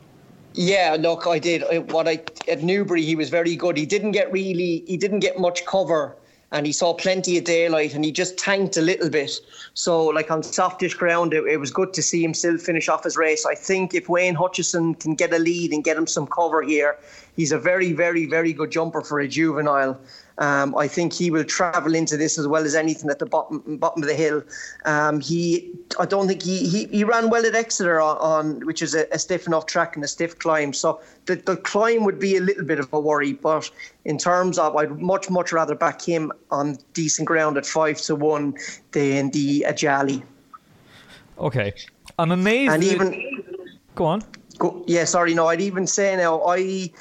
Speaker 4: Yeah, look, I did. I- What I at Newbury, he was very good. He didn't get really, he didn't get much cover, and he saw plenty of daylight, and he just tanked a little bit. So, like on softish ground, it, it was good to see him still finish off his race. I think if Wayne Hutchinson can get a lead and get him some cover here, he's a very, very, very good jumper for a juvenile. Um, I think he will travel into this as well as anything at the bottom bottom of the hill. Um, he, I don't think he, he, he ran well at Exeter on, on which is a, a, stiff enough track and a stiff climb. So the, the climb would be a little bit of a worry. But in terms of, I'd much much rather back him on decent ground at five to one than the Adjali.
Speaker 2: Okay, I'm amazed.
Speaker 4: And
Speaker 2: that-
Speaker 4: even
Speaker 2: go on.
Speaker 4: Go, yeah, sorry, no, I'd even say now, I,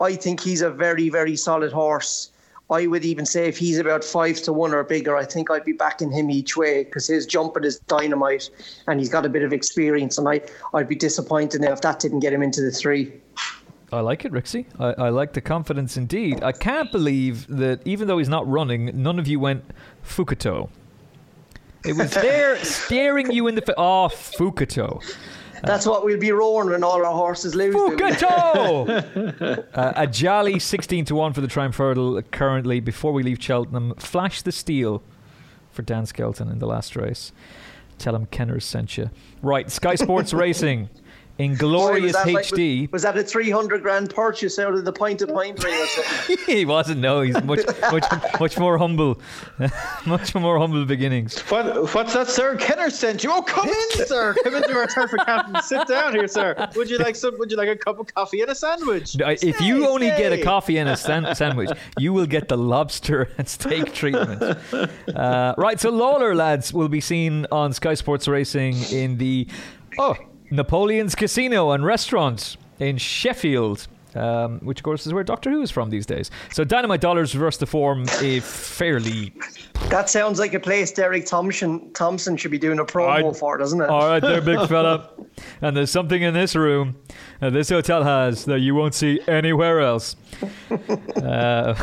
Speaker 4: I think he's a very, very solid horse. I would even say if he's about five to one or bigger, I think I'd be backing him each way because his jumping is dynamite and he's got a bit of experience. And I, I'd be disappointed now if that didn't get him into the three.
Speaker 2: I like it, Rixie. I, I like the confidence indeed. I can't believe that even though he's not running, none of you went Fukuto. It was [LAUGHS] there staring you in the face. Oh, Fukuto.
Speaker 4: That's what we'll be roaring when all our horses lose. [LAUGHS]
Speaker 2: uh, a jolly 16 to 1 for the Triumph Hurdle currently before we leave Cheltenham. Flash the steel for Dan Skelton in the last race. Tell him Kenners sent you. Right, Sky Sports [LAUGHS] Racing in
Speaker 4: Boy,
Speaker 2: glorious
Speaker 4: was that like-
Speaker 2: HD.
Speaker 4: was that a 300 grand purchase out of the Pint of point ring or something? [LAUGHS]
Speaker 2: he wasn't. No, he's much, much, much more humble, [LAUGHS] much more humble beginnings.
Speaker 3: What, what's that, sir? Kenner sent you. Oh, come in, [LAUGHS] sir. Come into our turf accountant. Sit down here, sir. Would you like some? Would you like a cup of coffee and a sandwich?
Speaker 2: I- If you
Speaker 3: Stay,
Speaker 2: only get a coffee and a san- sandwich, you will get the lobster and steak treatment. Uh, right, so Lalor lads will be seen on Sky Sports Racing in the oh Napoleon's Casino and Restaurant in Sheffield. Um, which of course is where Doctor Who is from these days. So Dynamite Dollars reverse the form a fairly
Speaker 4: that sounds like a place Derek Thompson, Thompson should be doing a promo
Speaker 2: I-
Speaker 4: for, doesn't it?
Speaker 2: All right, there, big fella. And there's something in this room that this hotel has that you won't see anywhere else. [LAUGHS] Uh,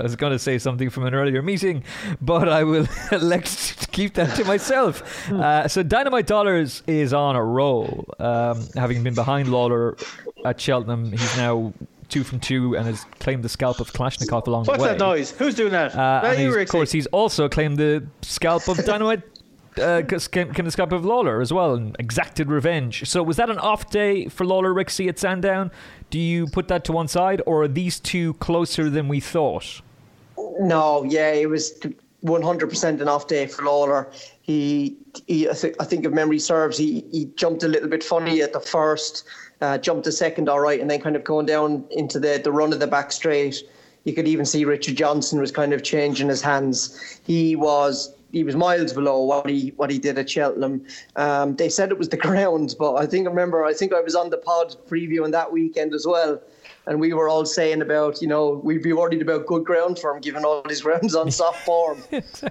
Speaker 2: I was going to say something from an earlier meeting, but I will [LAUGHS] elect to keep that to myself. Uh, so Dynamite Dollars is on a roll, um, having been behind Lalor at Cheltenham. He's now two from two and has claimed the scalp of Kalashnikov along
Speaker 3: What's
Speaker 2: the way.
Speaker 3: What's that noise? Who's doing that?
Speaker 2: Uh,
Speaker 3: That
Speaker 2: and of course, he's also claimed the scalp of [LAUGHS] Dynamite. Uh, came, came the scalp of Lalor as well and exacted revenge. So, was that an off day for Lalor Rixie at Sandown? Do you put that to one side, or are these two closer than we thought?
Speaker 4: No, yeah, it was 100% an off day for Lalor. He, he I, think, I think if memory serves, he, he jumped a little bit funny at the first, uh, jumped the second all right, and then kind of going down into the, the run of the back straight. You could even see Richard Johnson was kind of changing his hands. He was he was miles below what he what he did at Cheltenham. Um, they said it was the [LAUGHS] ground, but I think I remember I think I was on the pod previewing that weekend as well. And we were all saying about, you know, we'd be worried about good ground for him, given all his [LAUGHS] rounds on soft [LAUGHS] form.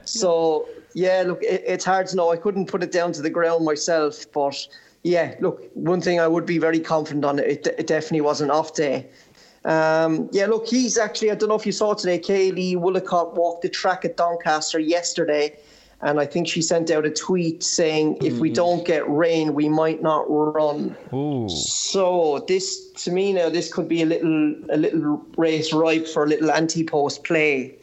Speaker 4: So, yeah, look, it, it's hard to know. I couldn't put it down to the ground myself, but yeah, look, one thing I would be very confident on it, it definitely was an off day. Um, yeah, look, he's actually, I don't know if you saw today, Kayley Woollacott walked the track at Doncaster yesterday. And I think she sent out a tweet saying, if we don't get rain, we might not run.
Speaker 2: Ooh.
Speaker 4: So this, to me now, this could be a little, a little race ripe for a little anti-post play.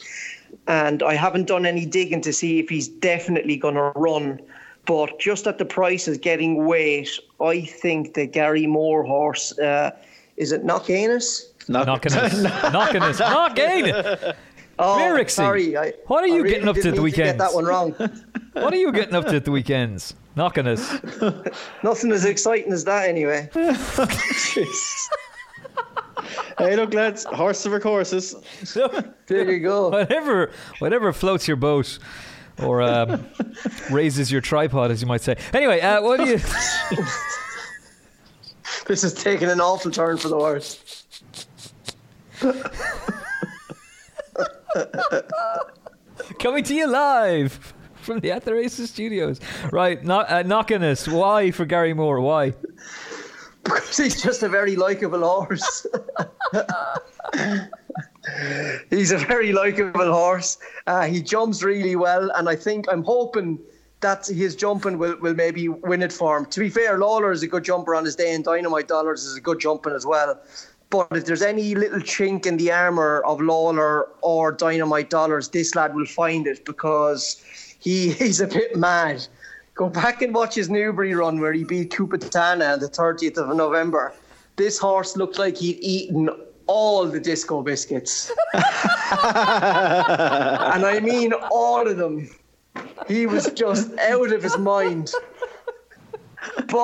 Speaker 4: And I haven't done any digging to see if he's definitely going to run. But just at the price prices getting weight, I think the Gary Moore horse, uh, is it Knocknanuss? [LAUGHS]
Speaker 2: Knocking us. Knocking us. Knocking!
Speaker 4: Oh,
Speaker 2: Come
Speaker 4: sorry. I,
Speaker 2: What are you
Speaker 4: really
Speaker 2: getting up to at the weekends?
Speaker 4: that one wrong. [LAUGHS]
Speaker 2: What are you getting up to at the weekends? Knocking us. [LAUGHS]
Speaker 4: Nothing as exciting as that, anyway. [LAUGHS]
Speaker 3: Hey, look, lads, horse over courses.
Speaker 4: There you go.
Speaker 2: whatever, whatever floats your boat. Or um, raises your tripod, as you might say. Anyway, uh, what do you?
Speaker 4: This is taking an awful turn for the worse. [LAUGHS]
Speaker 2: Coming to you live from the At studios. Right, knock, uh, knocking us. Why for Gary Moore? Why?
Speaker 4: Because he's just a very likable horse. [LAUGHS] he's a very likable horse. Uh, he jumps really well, and I think I'm hoping that his jumping will, will maybe win it for him. To be fair, Lalor is a good jumper on his day, and Dynamite Dollars is a good jumping as well. But if there's any little chink in the armour of Lalor or Dynamite Dollars, this lad will find it because he, [LAUGHS] he's a bit mad. Go back and watch his Newbury run where he beat Kupatana on the 30th of November. This horse looked like he'd eaten all the disco biscuits. [LAUGHS] and I mean all of them. He was just out of his mind.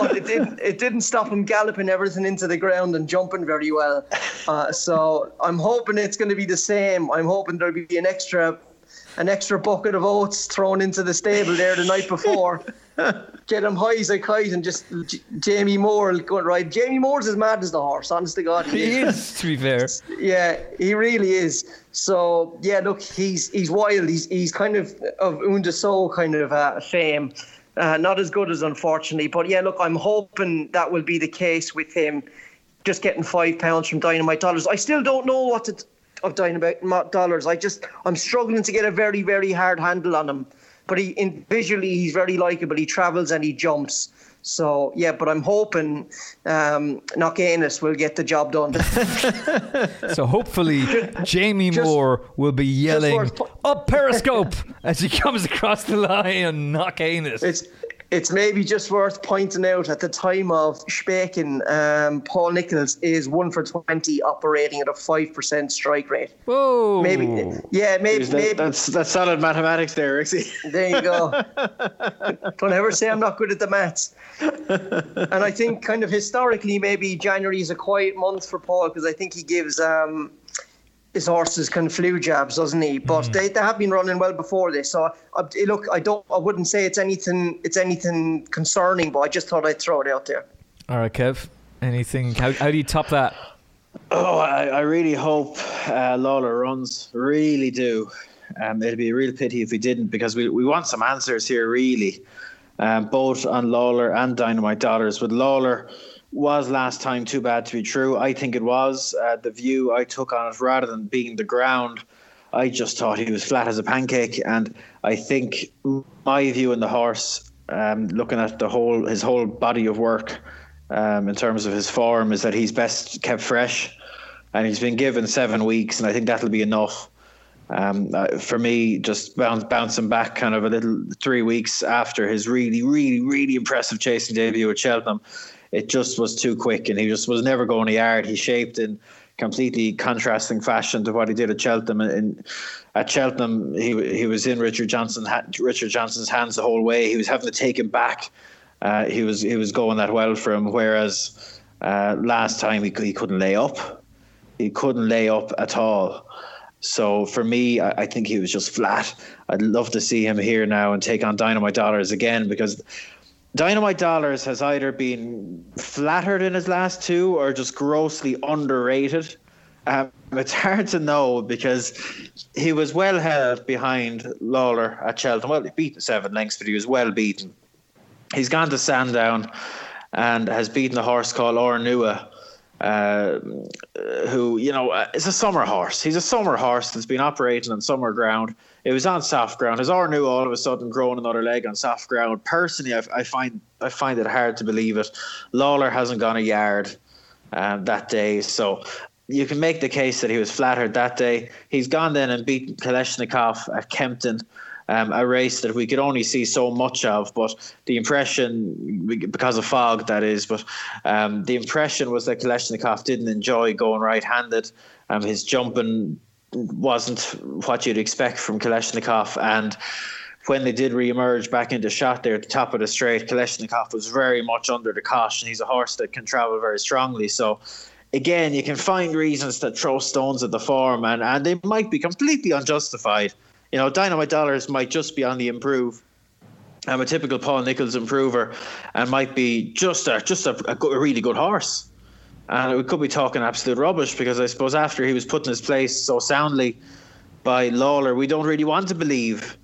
Speaker 4: But it didn't. It didn't stop him galloping everything into the ground and jumping very well. Uh, so I'm hoping it's going to be the same. I'm hoping there'll be an extra, an extra bucket of oats thrown into the stable there the night before, [LAUGHS] get him high as a kite and just J- Jamie Moore going right. Jamie Moore's as mad as the horse, honest to God.
Speaker 2: He is, to be fair.
Speaker 4: Yeah, he really is. So yeah, look, he's he's wild. He's he's kind of of Un kind of uh, fame. Uh, not as good as unfortunately, but yeah, look, I'm hoping that will be the case with him. Just getting five pounds from Dynamite Dollars. I still don't know what to of Dynamite Dollars. I just I'm struggling to get a very very hard handle on him but he in, visually he's very likable. He travels and he jumps. So yeah, but I'm hoping um, Knocknanuss will get the job done. [LAUGHS]
Speaker 2: so hopefully Jamie just, Moore will be yelling up Periscope as he comes across the line and Knocknanuss.
Speaker 4: It's it's maybe just worth pointing out at the time of Specken, um, Paul Nicholls is one for twenty, operating at a five percent strike rate.
Speaker 2: Whoa!
Speaker 4: Maybe, yeah, maybe,
Speaker 3: that,
Speaker 4: maybe
Speaker 3: that's that's solid mathematics there, Rixie.
Speaker 4: There you go. [LAUGHS] Don't ever say I'm not good at the maths. and I think, kind of historically, maybe January is a quiet month for Paul because I think he gives um, his horses can flu jabs, doesn't he? But mm. they, they have been running well before this. So I, look, I don't, I wouldn't say it's anything, it's anything concerning, but I just thought I'd throw it out there.
Speaker 2: All right, Kev. Anything? How, how do you top that?
Speaker 3: Oh, I, I really hope uh, Lalor runs. Really do. Um, it'd be a real pity if he didn't because we we want some answers here, really, um, both on Lalor and Dynamite Dollars. With Lalor was last time too bad to be true? I think it was. Uh, the view I took on it, rather than being the ground, I just thought he was flat as a pancake. And I think my view on the horse, um, looking at the whole his whole body of work, um, in terms of his form, is that he's best kept fresh, and he's been given seven weeks, and I think that'll be enough. Um, uh, for me, just bounce, bouncing back kind of a little three weeks after his really, really, really impressive chasing debut at Cheltenham, it just was too quick, and he just was never going a yard. He shaped in completely contrasting fashion to what he did at Cheltenham. And at Cheltenham, he he was in Richard Johnson Richard Johnston's hands the whole way. He was having to take him back. Uh, he was he was going that well for him. Whereas uh, last time he he couldn't lay up. He couldn't lay up at all. So for me, I, I think he was just flat. I'd love to see him here now and take on Dynamite Dollars again because Dynamite Dollars has either been flattered in his last two or just grossly underrated. Um, it's hard to know because he was well held behind Lalor at Cheltenham. Well, he beaten seven lengths, but he was well beaten. He's gone to Sandown and has beaten a horse called Ornua, uh, who, you know, is a summer horse. He's a summer horse that's been operating on summer ground it was on soft ground. His Ornua all of a sudden growing another leg on soft ground. Personally, I, I find I find it hard to believe it. Lalor hasn't gone a yard um, that day, so you can make the case that he was flattered that day. He's gone then and beaten Kalashnikov at Kempton. Um, a race that we could only see so much of, but the impression, because of fog, that is, but um, the impression was that Kalashnikov didn't enjoy going right handed. Um, his jumping wasn't what you'd expect from Kalashnikov. And when they did re-emerge back into shot there at the top of the straight, Kalashnikov was very much under the caution. He's a horse that can travel very strongly. So again, you can find reasons to throw stones at the form, and, and they might be completely unjustified. You know, Dynamite Dollars might just be on the improve. I'm a typical Paul Nicholls improver, and might be just a just a, a really good horse and we could be talking absolute rubbish because I suppose after he was put in his place so soundly by Lalor, we don't really want to believe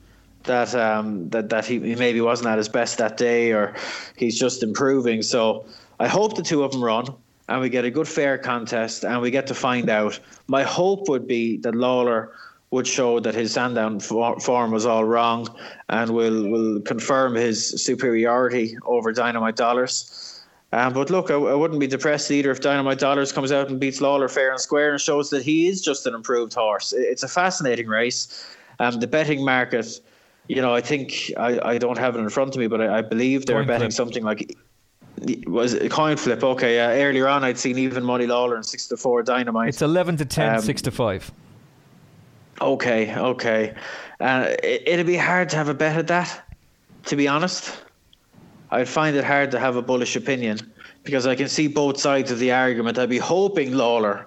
Speaker 3: that um, that that he, he maybe wasn't at his best that day or he's just improving. So I hope the two of them run and we get a good fair contest and we get to find out. My hope would be that Lalor would show that his Sandown form was all wrong and will will confirm his superiority over Dynamite Dollars. Um, but look, I, I, wouldn't be depressed either if Dynamite Dollars comes out and beats Lalor fair and square and shows that he is just an improved horse. It's a fascinating race. Um, the betting market, you know, I think I, I don't have it in front of me, but I, I believe they're betting something like was it a coin flip? Okay, yeah. Earlier on, I'd seen even money Lalor and six to four dynamite.
Speaker 2: It's eleven to 10,
Speaker 3: Um,
Speaker 2: 6 to five.
Speaker 3: Okay, okay. Uh, it, it'd be hard to have a bet at that, to be honest. I'd find it hard to have a bullish opinion because I can see both sides of the argument. I'd be hoping Lalor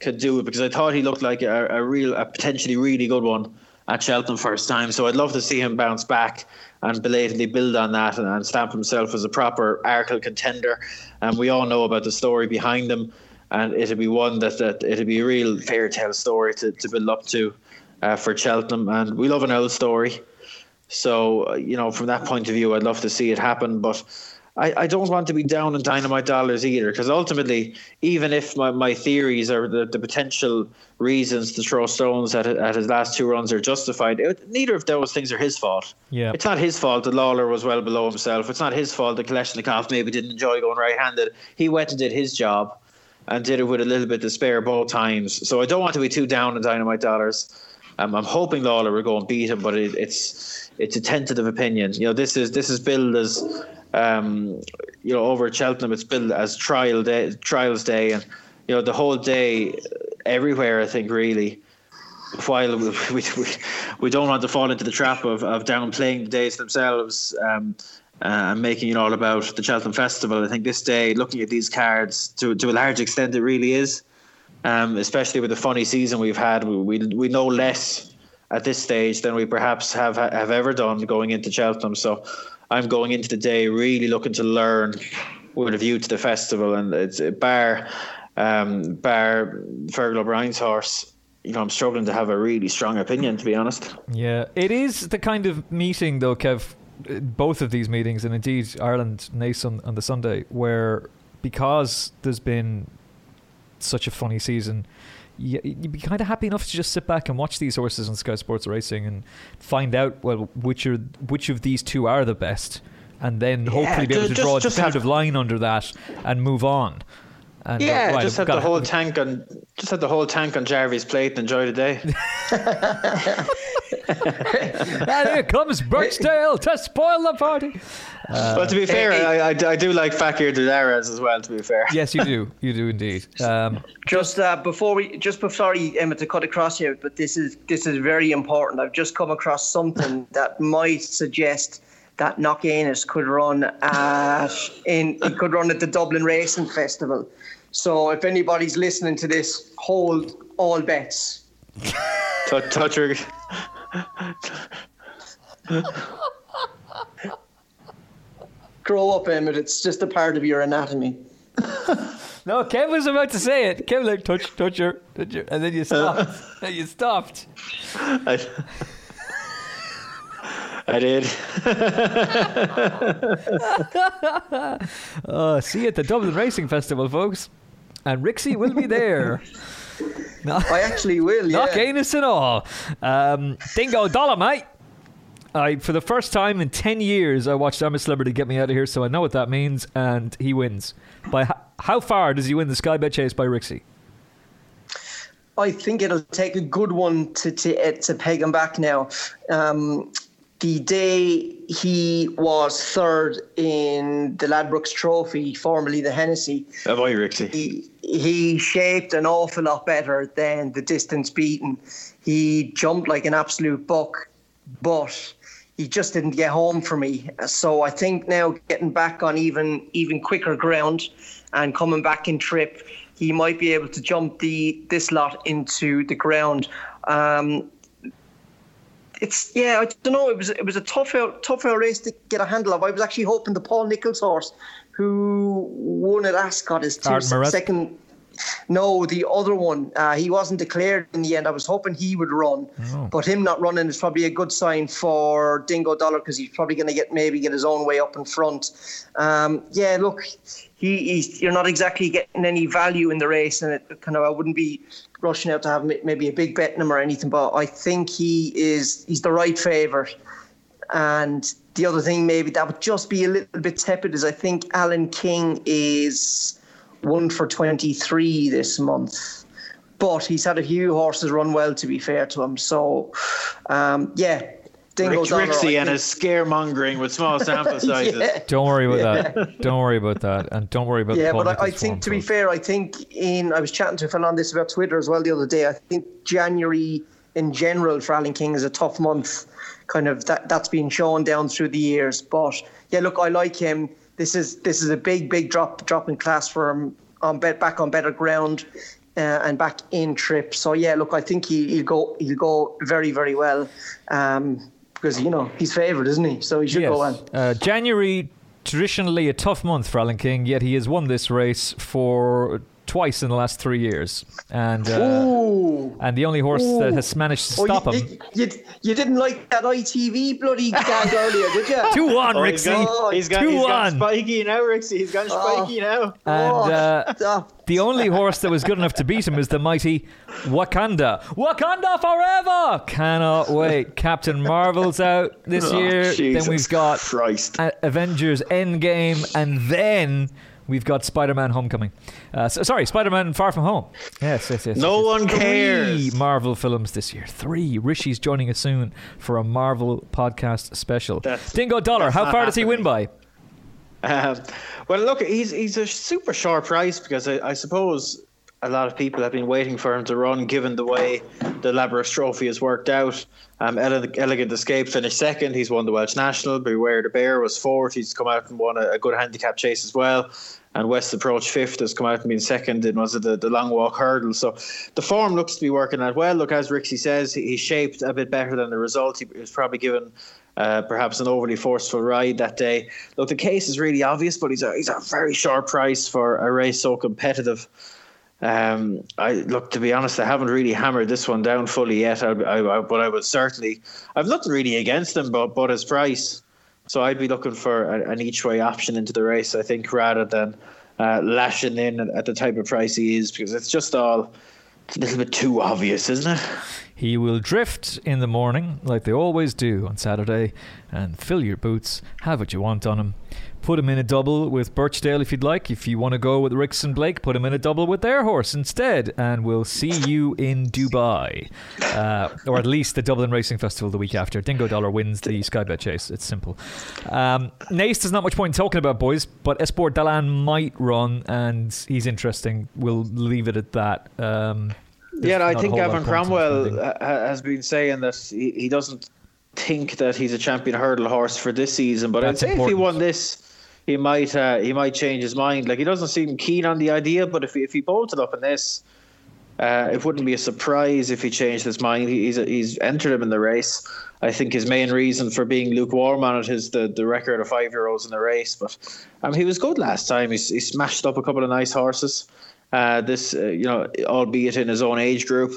Speaker 3: could do it because I thought he looked like a, a real, a potentially really good one at Cheltenham first time. So I'd love to see him bounce back and belatedly build on that and, and stamp himself as a proper Arkle contender. And we all know about the story behind him, and it'd be one that, that it'd be a real fairy tale story to, to build up to uh, for Cheltenham. And we love an old story. So, uh, you know, from that point of view, I'd love to see it happen. But I, I don't want to be down on dynamite dollars either, because ultimately, even if my, my theories or the, the potential reasons to throw stones at, at his last two runs are justified, it, neither of those things are his fault.
Speaker 2: Yeah.
Speaker 3: It's not his fault that Lalor was well below himself. It's not his fault that Kalashnikov maybe didn't enjoy going right handed. He went and did his job and did it with a little bit to spare both times. So I don't want to be too down on dynamite dollars. Um, I'm hoping Lalor will go and beat him, but it, it's it's a tentative opinion. You know, this is this is billed as um, you know over at Cheltenham. It's billed as trial day, trials day, and you know the whole day everywhere. I think really. While we, [LAUGHS] we, we, we don't want to fall into the trap of, of downplaying the days themselves um, uh, and making it all about the Cheltenham Festival, I think this day, looking at these cards, to, to a large extent, it really is um, especially with the funny season we've had. We, we we know less at this stage than we perhaps have have ever done going into Cheltenham. So I'm going into the day really looking to learn with a view to the festival, and it's bar um, bar Fergal O'Brien's horse. You know, I'm struggling to have a really strong opinion, to be honest.
Speaker 2: Yeah, it is the kind of meeting, though, Kev. Both of these meetings, and indeed Ireland Naas on, the Sunday, where because there's been such a funny season, you'd be kind of happy enough to just sit back and watch these horses on Sky Sports Racing and find out well which are which of these two are the best, and then hopefully be able to
Speaker 3: just-
Speaker 2: draw a definitive line under that and move on. And, uh,
Speaker 3: Yeah,
Speaker 2: right,
Speaker 3: just had the whole tank on just had the whole tank on Jarvis' plate and enjoy the day. [LAUGHS] [LAUGHS] [LAUGHS]
Speaker 2: and here comes Birchdale to spoil the party.
Speaker 3: but to be fair,
Speaker 4: hey.
Speaker 3: I, I, I do like Fakir D'Oudairies as well. To be fair,
Speaker 2: Yes, you do. [LAUGHS] You do indeed. Um,
Speaker 4: Just uh, before we, just before, sorry, Emma, to cut across here, but this is this is very important. I've just come across something [LAUGHS] that might suggest that Knocknanuss could run at in he could run at the Dublin Racing Festival. So if anybody's listening to this, hold all bets.
Speaker 3: touch, touch her.
Speaker 4: Grow up, Emmet. It's just a part of your anatomy. [LAUGHS]
Speaker 2: no, Kev was about to say it. Kev like touch, touch her, touch her, and then you stopped. and you stopped.
Speaker 3: I, I did. [LAUGHS]
Speaker 2: Uh, see you at the Dublin Racing Festival, folks. And Rixie will be there. [LAUGHS] no,
Speaker 4: I actually will. Yeah.
Speaker 2: knock anus and all. Um, Dingo Dolomite. I, for the first time in 10 years, I watched I'm a Celebrity get me out of here, so I know what that means, and he wins. By h- how far does he win the Sky Bet Chase by Rixie?
Speaker 4: I think it'll take a good one to to, uh, to peg him back now. Um, the day he was third in the Ladbrokes Trophy, formerly the Hennessy,
Speaker 3: Avoid Rixie.
Speaker 4: he, he shaped an awful lot better than the distance beaten. He jumped like an absolute buck, but he just didn't get home for me. So I think now getting back on even even quicker ground and coming back in trip, he might be able to jump the this lot into the ground. Um, it's yeah, I don't know. It was it was a tough out, tough race to get a handle of. I was actually hoping the Paul Nicholls horse, who won at Ascot, is two second. No, the other one. Uh, he wasn't declared in the end. I was hoping he would run,
Speaker 2: Oh.
Speaker 4: but him not running is probably a good sign for Dingo Dollar because he's probably going to get maybe get his own way up in front. Um, yeah, look, he, he's, you're not exactly getting any value in the race, and it kind of I wouldn't be rushing out to have maybe a big bet in him or anything. But I think he is he's the right favourite. And the other thing maybe that would just be a little bit tepid is I think Alan King is one for 23 this month. But he's had a few horses run well, to be fair to him. So, um, yeah, Dingo
Speaker 3: Rick,
Speaker 4: Dollar, I
Speaker 3: and his scaremongering with small sample [LAUGHS] sizes.
Speaker 4: Yeah.
Speaker 2: Don't worry about that. Don't worry about that, and don't worry about.
Speaker 4: Yeah,
Speaker 2: the Paul
Speaker 4: but I, I think
Speaker 2: form
Speaker 4: to be fair, I think in I was chatting to a fellow on this about Twitter as well the other day. I think January in general for Alan King is a tough month. Kind of that that's been shown down through the years. But yeah, look, I like him. This is this is a big big drop drop in class for him on bet back on better ground. Uh, and back in trip, so yeah. Look, I think he, he'll go. He'll go very, very well, um, because you know he's favoured, isn't he? So he should go well.
Speaker 2: Uh, January traditionally a tough month for Alan King, yet he has won this race for twice in the last three years, and uh, and the only horse that has managed to
Speaker 4: Oh,
Speaker 2: stop
Speaker 4: you,
Speaker 2: him.
Speaker 4: You, you, you didn't like that ITV bloody gag [LAUGHS] earlier, did you?
Speaker 2: Two one,
Speaker 3: Oh, he's
Speaker 2: Rixie.
Speaker 3: got, he's got,
Speaker 2: Two
Speaker 3: he's got
Speaker 2: one.
Speaker 3: spiky now, Rixie. He's got
Speaker 4: Oh.
Speaker 3: spiky now.
Speaker 2: And uh,
Speaker 4: Oh,
Speaker 2: the only horse that was good enough to beat him is the mighty Wakanda. Wakanda forever! Cannot wait. Captain Marvel's out this
Speaker 3: Oh,
Speaker 2: year. then we've got
Speaker 3: Christ.
Speaker 2: Avengers Endgame, and then we've got Spider-Man Homecoming. Uh, so, sorry, Spider-Man Far From Home. Yes, yes, yes.
Speaker 3: No
Speaker 2: yes,
Speaker 3: one
Speaker 2: Three
Speaker 3: cares.
Speaker 2: Marvel films this year. Three. Rishi's joining us soon for a Marvel podcast special.
Speaker 3: That's-
Speaker 2: Dingo Dollar. How far does he win by?
Speaker 3: Um, well, look, he's he's a super sharp price because I, I suppose a lot of people have been waiting for him to run, given the way the Ladbrokes Trophy has worked out. Um, Ele- Elegant Escape finished second. He's won the Welsh National. Beware the Bear was fourth. He's come out and won a, a good handicap chase as well. And West Approach fifth has come out and been second in was it the, the long walk hurdle. So the form looks to be working out well. Look, as Rixie says, he, he's shaped a bit better than the result. He was probably given uh, perhaps an overly forceful ride that day. Look, the case is really obvious, but he's a he's a very sharp price for a race so competitive. Um, I look to be honest, I haven't really hammered this one down fully yet. I, I, I, but I would certainly, I've nothing really against him, but but his price. So I'd be looking for a, an each way option into the race. I think rather than uh, lashing in at, at the type of price he is, because it's just all it's a little bit too obvious, isn't it?
Speaker 2: He will drift in the morning, like they always do on Saturday, and fill your boots, have what you want on him. Put him in a double with Birchdale if you'd like. If you want to go with Rix and Blake, put him in a double with their horse instead, and we'll see you in Dubai. Uh, or at least the Dublin Racing Festival the week after. Dingo Dollar wins the Sky Bet Chase. It's simple. Um, Naas, there's not much point in talking about, boys, but Espoir D'Allen might run, and he's interesting. We'll leave it at that. Um,
Speaker 3: Yeah, I think Gavin
Speaker 2: of points in
Speaker 3: Cromwell uh, ha- has been saying that he, he doesn't think that he's a champion hurdle horse for this season. But
Speaker 2: That's
Speaker 3: I'd say if he won this, he might uh, he might change his mind. Like he doesn't seem keen on the idea, but if he, if he bolted up in this, uh, it wouldn't be a surprise if he changed his mind. He's he's entered him in the race. I think his main reason for being lukewarm on it is the, the record of five year olds in the race. But um, he was good last time. He's, he smashed up a couple of nice horses. Uh, this, uh, you know, albeit in his own age group.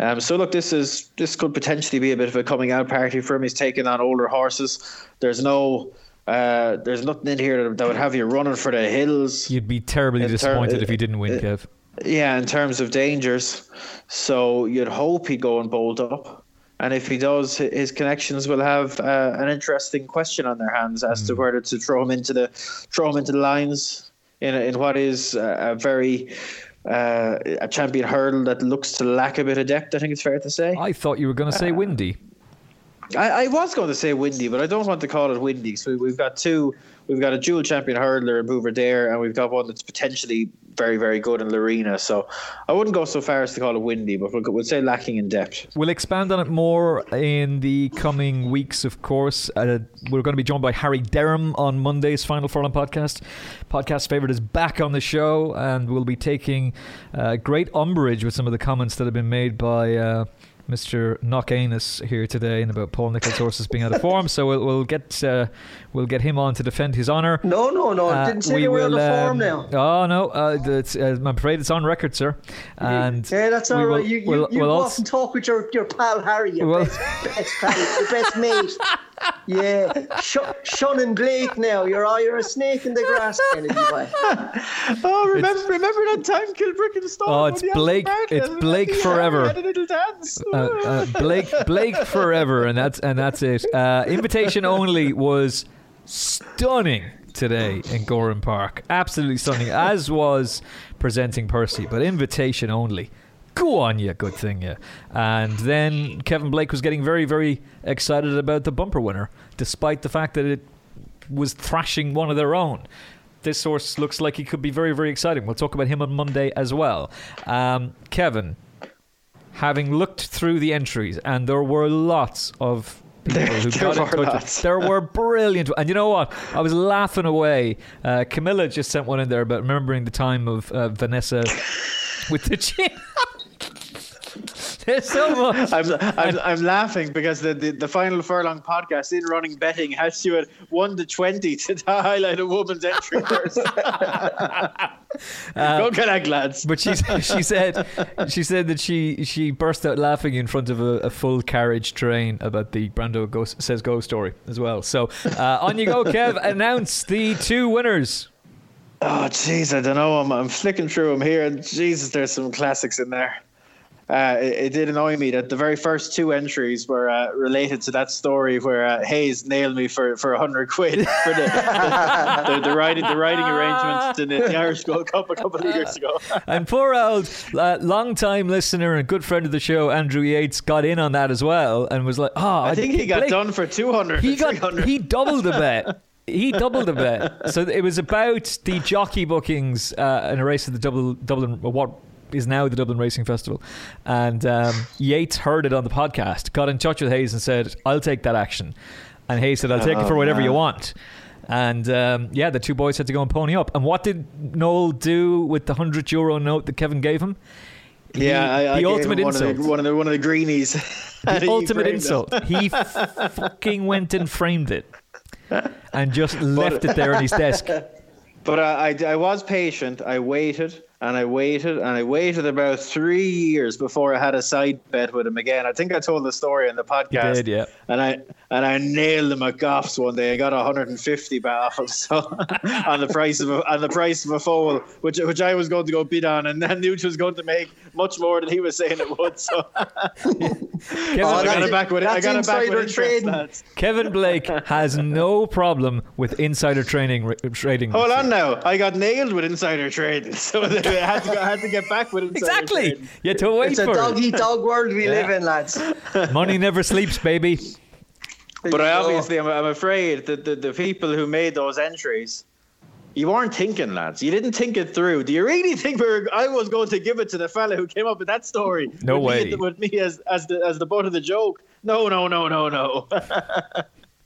Speaker 3: Um, so look, this is this could potentially be a bit of a coming out party for him. He's taking on older horses. There's no, uh, there's nothing in here that, that would have you running for the hills.
Speaker 2: You'd be terribly
Speaker 3: In ter-
Speaker 2: disappointed if you didn't win,
Speaker 3: uh,
Speaker 2: Kev.
Speaker 3: Yeah, in terms of dangers. So you'd hope he'd go and bolt up. And if he does, his connections will have uh, an interesting question on their hands as to whether to throw him into the throw him into the lines in in what is a, a very uh, a champion hurdle that looks to lack a bit of depth. I think it's fair to say.
Speaker 2: I thought you were going to
Speaker 3: uh,
Speaker 2: say windy.
Speaker 3: I, I was going to say windy, but I don't want to call it windy. So we've got two. We've got a dual champion hurdler in Buveur D'Air, and we've got one that's potentially very, very good in Laurina. So I wouldn't go so far as to call it windy, but we'll, we'll say lacking in depth.
Speaker 2: We'll expand on it more in the coming weeks, of course. Uh, we're going to be joined by Harry Derham on Monday's Final Furlong podcast. Podcast favorite is back on the show, and we'll be taking uh, great umbrage with some of the comments that have been made by. Uh, Mr. Knocknanuss here today and about Paul Nicholls' horses being out of form, so we'll, we'll get uh, we'll get him on to defend his honour.
Speaker 4: No, no, no.
Speaker 2: Uh,
Speaker 4: didn't say
Speaker 2: we
Speaker 4: they were out
Speaker 2: will,
Speaker 4: of form
Speaker 2: um,
Speaker 4: now.
Speaker 2: Oh no, uh, that's, uh, I'm afraid it's on record, sir. And
Speaker 4: Yeah, that's
Speaker 2: we
Speaker 4: all right.
Speaker 2: will-
Speaker 4: You, you,
Speaker 2: we'll-
Speaker 4: you
Speaker 2: we'll
Speaker 4: go
Speaker 2: also-
Speaker 4: off and talk with your, your pal Harry, your
Speaker 2: Well-
Speaker 4: best, best pal, your best mate. [LAUGHS] Yeah, Sh- Sean and Blake now. You're oh, you're a snake in the grass, Kennedy boy. [LAUGHS]
Speaker 3: Oh, remember, remember that time Kilbricken Storm?
Speaker 2: Oh, it's Blake- it's Blake forever.
Speaker 3: Had a little dance.
Speaker 2: uh, uh, Blake Blake forever, and that's and that's it. Uh, invitation only was stunning today in Gowran Park, absolutely stunning. As was presenting Percy, but invitation only, Go on, yeah, good thing, yeah. And then Kevin Blake was getting very, very excited about the bumper winner, despite the fact that it was thrashing one of their own. This source looks like he could be very, very exciting. We'll talk about him on Monday as well. Um, Kevin, having looked through the entries, and there were lots of people
Speaker 3: There-
Speaker 2: who [LAUGHS]
Speaker 3: there were
Speaker 2: There were brilliant, and you know what? I was laughing away. Uh, Camilla just sent one in there about remembering the time of uh, Vanessa with the [LAUGHS] chin. There's [LAUGHS] so much.
Speaker 3: I'm, I'm, I'm laughing because the, the, the final furlong podcast in running betting has you at one to twenty to highlight a woman's entry first. [LAUGHS] Go that lads.
Speaker 2: But she [LAUGHS] she said she said that she she burst out laughing in front of a, a full carriage train about the Brando go, says go story as well. So uh, on you go, Kev. Announce the two winners.
Speaker 3: Oh, jeez, I don't know. I'm, I'm flicking through them here, and Jesus, there's some classics in there. Uh, it, it did annoy me that the very first two entries were uh, related to that story where uh, Hayes nailed me for for a hundred quid for the the, the, the writing the writing arrangements in the, the Irish Gold Cup a couple of years ago. [LAUGHS]
Speaker 2: And poor old uh, long-time listener and good friend of the show, Andrew Yates, got in on that as well and was like, "Oh,
Speaker 3: I think he got
Speaker 2: Blake-
Speaker 3: done for two hundred.
Speaker 2: He got he doubled the bet." [LAUGHS] He doubled the bet. So it was about the jockey bookings uh, in a race of the Dublin, Dublin, what is now the Dublin Racing Festival. And um, Yates heard it on the podcast, got in touch with Hayes and said, I'll take that action. And Hayes said, I'll take it for
Speaker 3: Oh,
Speaker 2: whatever you want. And um, yeah, the two boys had to go and pony up. And what did Noel do with the 100 euro note that Kevin gave him? He-
Speaker 3: Yeah, I, I
Speaker 2: the ultimate
Speaker 3: one
Speaker 2: insult.
Speaker 3: Of the, one of the one of the greenies.
Speaker 2: The [LAUGHS] ultimate
Speaker 3: it.
Speaker 2: insult. He f- [LAUGHS] fucking went and framed it and just left it there on his desk. [LAUGHS]
Speaker 3: But I, I, I was patient. I waited and I waited and I waited about three years before I had a side bet with him again. I think I told the story in the podcast.
Speaker 2: did, yeah.
Speaker 3: And I and I nailed him at Goffs one day. I got 150 back off [LAUGHS] so [LAUGHS] on the price of a, on the price of a foal, which which I was going to go bid on, and then Nuge was going to make much more than he was saying it would. So
Speaker 2: Kevin, [LAUGHS] oh,
Speaker 3: I got
Speaker 4: that's-
Speaker 3: it back with it.
Speaker 4: I
Speaker 3: got it back with interest,
Speaker 2: Kevin Blake has no problem with insider training trading.
Speaker 3: Hold on now. I got nailed with insider trading, so [LAUGHS] I had to, go, I had to get back with it.
Speaker 2: Exactly.
Speaker 3: trading.
Speaker 2: You had to wait
Speaker 4: It's a
Speaker 2: for
Speaker 4: dog
Speaker 2: it.
Speaker 4: eat dog world we
Speaker 2: Yeah.
Speaker 4: live in, lads. [LAUGHS]
Speaker 2: Money never sleeps, baby.
Speaker 3: But I obviously, I'm, I'm afraid that the, the people who made those entries, you weren't thinking, lads. You didn't think it through. Do you really think we were, I was going to give it to the fella who came up with that story?
Speaker 2: No
Speaker 3: with
Speaker 2: way.
Speaker 3: Me, with me as as the as the butt of the joke. No, no, no, no, no. [LAUGHS]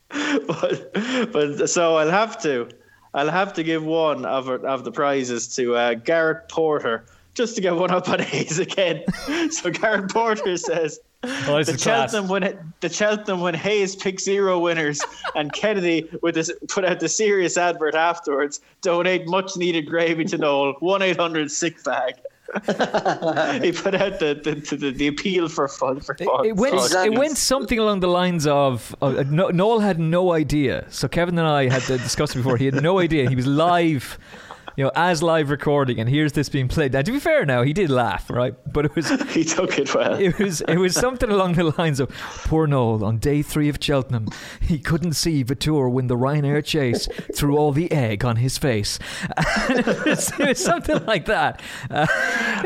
Speaker 3: but but so I'll have to, I'll have to give one of of the prizes to uh, Garrett Porter. Just to get one up on [LAUGHS] Hayes again. [LAUGHS] so Garrett Porter says [LAUGHS] the
Speaker 2: class.
Speaker 3: Cheltenham when the Cheltenham when Hayes picked zero winners and Kennedy with this put out the serious advert afterwards. Donate much needed gravy to Noel. One eight hundred sick bag. He put out the the, the, the appeal for fun for fun.
Speaker 2: It went.
Speaker 4: Exactly.
Speaker 2: It went something along the lines of uh, no, Noel had no idea. So Kevin and I had discussed it before. He had no idea. He was live, [LAUGHS] you know, as live recording, and here's this being played. Now, to be fair, now he did laugh, right? But it was [LAUGHS]
Speaker 3: he took it well.
Speaker 2: it was it was something along the lines of poor Noel on day three of Cheltenham. He couldn't see Vitour win the Ryanair chase through all the egg on his face. [LAUGHS] It, was, it was something like that. Uh,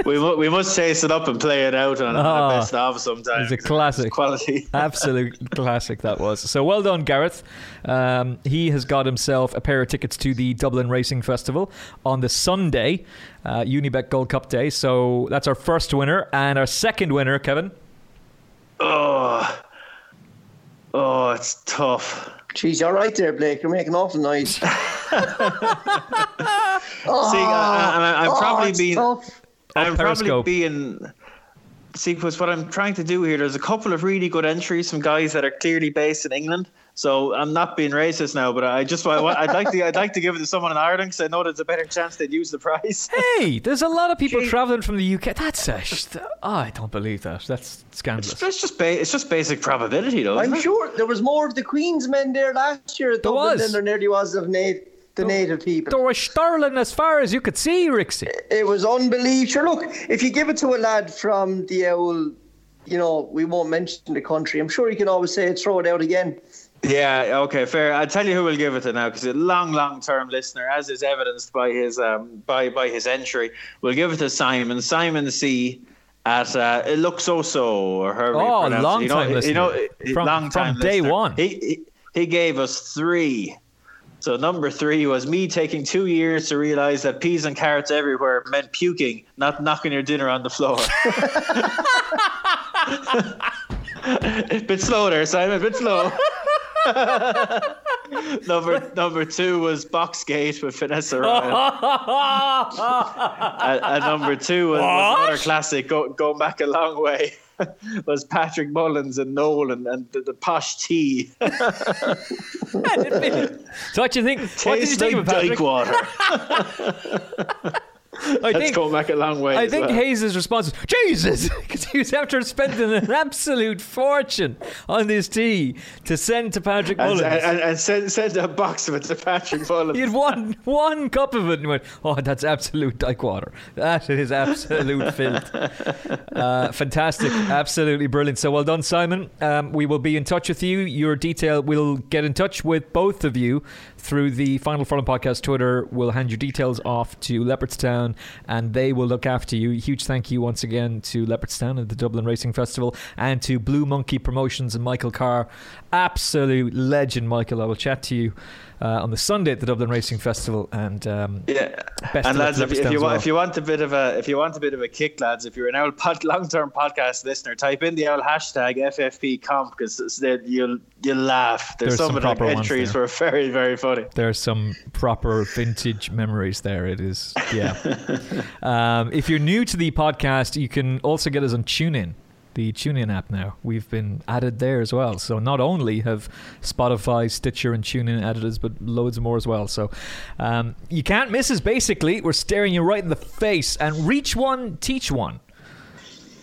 Speaker 3: we mu- we must chase it up and play it out on,
Speaker 2: Oh,
Speaker 3: a best of sometimes.
Speaker 2: it's a classic.
Speaker 3: quality.
Speaker 2: Absolute classic that was. So well done, Gareth. Um, he has got himself a pair of tickets to the Dublin Racing Festival on the Sunday, uh, Unibet Gold Cup Day. So that's our first winner. And our second winner, Kevin.
Speaker 3: Oh, oh, it's tough.
Speaker 4: Jeez, you're right there, Blake. You're making awful noise. [LAUGHS] oh,
Speaker 3: See, I, I, I'm
Speaker 4: oh,
Speaker 3: probably
Speaker 4: it's
Speaker 3: being.
Speaker 4: tough.
Speaker 3: I'm
Speaker 2: Periscope.
Speaker 3: probably being. See, because what I'm trying to do here, there's a couple of really good entries from guys that are clearly based in England. So I'm not being racist now, but I just I, I'd like to I'd like to give it to someone in Ireland because I know there's a better chance they'd use the prize. [LAUGHS]
Speaker 2: Hey, there's a lot of people
Speaker 3: Gee.
Speaker 2: travelling from the UK. That's a. sh- Oh, I don't believe that. That's scandalous.
Speaker 3: It's just ba- it's just basic probability, though.
Speaker 4: I'm sure there was more of the Queen's men there last year at
Speaker 2: There
Speaker 4: Dublin
Speaker 2: was.
Speaker 4: than there nearly was of nat- the native people.
Speaker 2: There was Sterling as far as you could see, Rixie.
Speaker 4: It was unbelievable. Sure, look, if you give it to a lad from the old, you know, we won't mention the country, I'm sure he can always say, throw it out again.
Speaker 3: Yeah, okay, fair. I'll tell you who will give it to now because a long, long term listener, as is evidenced by his um by by his entry, we'll give it to Simon. Simon C. at uh, it looks so so or however you
Speaker 2: Oh,
Speaker 3: it.
Speaker 2: long
Speaker 3: you know,
Speaker 2: time
Speaker 3: you know,
Speaker 2: From-
Speaker 3: long time
Speaker 2: from day
Speaker 3: listener.
Speaker 2: one.
Speaker 3: He, he he gave us three. So number three was me taking two years to realize that peas and carrots everywhere meant puking, not knocking your dinner on the floor. [LAUGHS] bit slow there, Simon. A bit slow. [LAUGHS] number number two was Boxgate with Vanessa Ryan. [LAUGHS] and, and number two was, was another classic go, going back a long way. [LAUGHS] was Patrick Mullins and Nolan and the, the posh tea.
Speaker 2: so what do you think? what did you think
Speaker 3: like
Speaker 2: of Patrick? I
Speaker 3: That's
Speaker 2: think
Speaker 3: going back a long way.
Speaker 2: I think
Speaker 3: well.
Speaker 2: Hayes' response was Jesus, [LAUGHS] because he was after spending an absolute fortune on this tea to send to Patrick
Speaker 3: and,
Speaker 2: Mullins.
Speaker 3: and, and send, send a box of it to Patrick [LAUGHS] Mullins.
Speaker 2: he had one one cup of it and went, "Oh, that's absolute dyke water. That is absolute filth." [LAUGHS] Uh, fantastic, absolutely brilliant. So well done, Simon. Um, we will be in touch with you. Your detail, we'll get in touch with both of you through the Final Furlong podcast Twitter. We'll hand your details off to Leopardstown, and they will look after you. Huge thank you once again to Leopardstown at the Dublin Racing Festival and to Blue Monkey Promotions and Michael Carr. Absolute legend, Michael. I will chat to you. Uh, on the Sunday at the Dublin Racing Festival, and um,
Speaker 3: Yeah, and lads, if, if you want,
Speaker 2: well.
Speaker 3: if you want a bit of a, if you want a bit of a kick, lads, if you're an old pod, [LAUGHS] long-term podcast listener, type in the old hashtag FFP comp because you'll you'll laugh. There's,
Speaker 2: There's some
Speaker 3: some, of the entries were very very funny.
Speaker 2: there are some proper vintage memories there. It is, yeah. [LAUGHS] um, if you're new to the podcast, you can also get us on TuneIn, the TuneIn app now. We've been added there as well. So not only have Spotify, Stitcher, and TuneIn added us, but loads more as well. So um, you can't miss us. Basically, we're staring you right in the face. And reach one, teach one.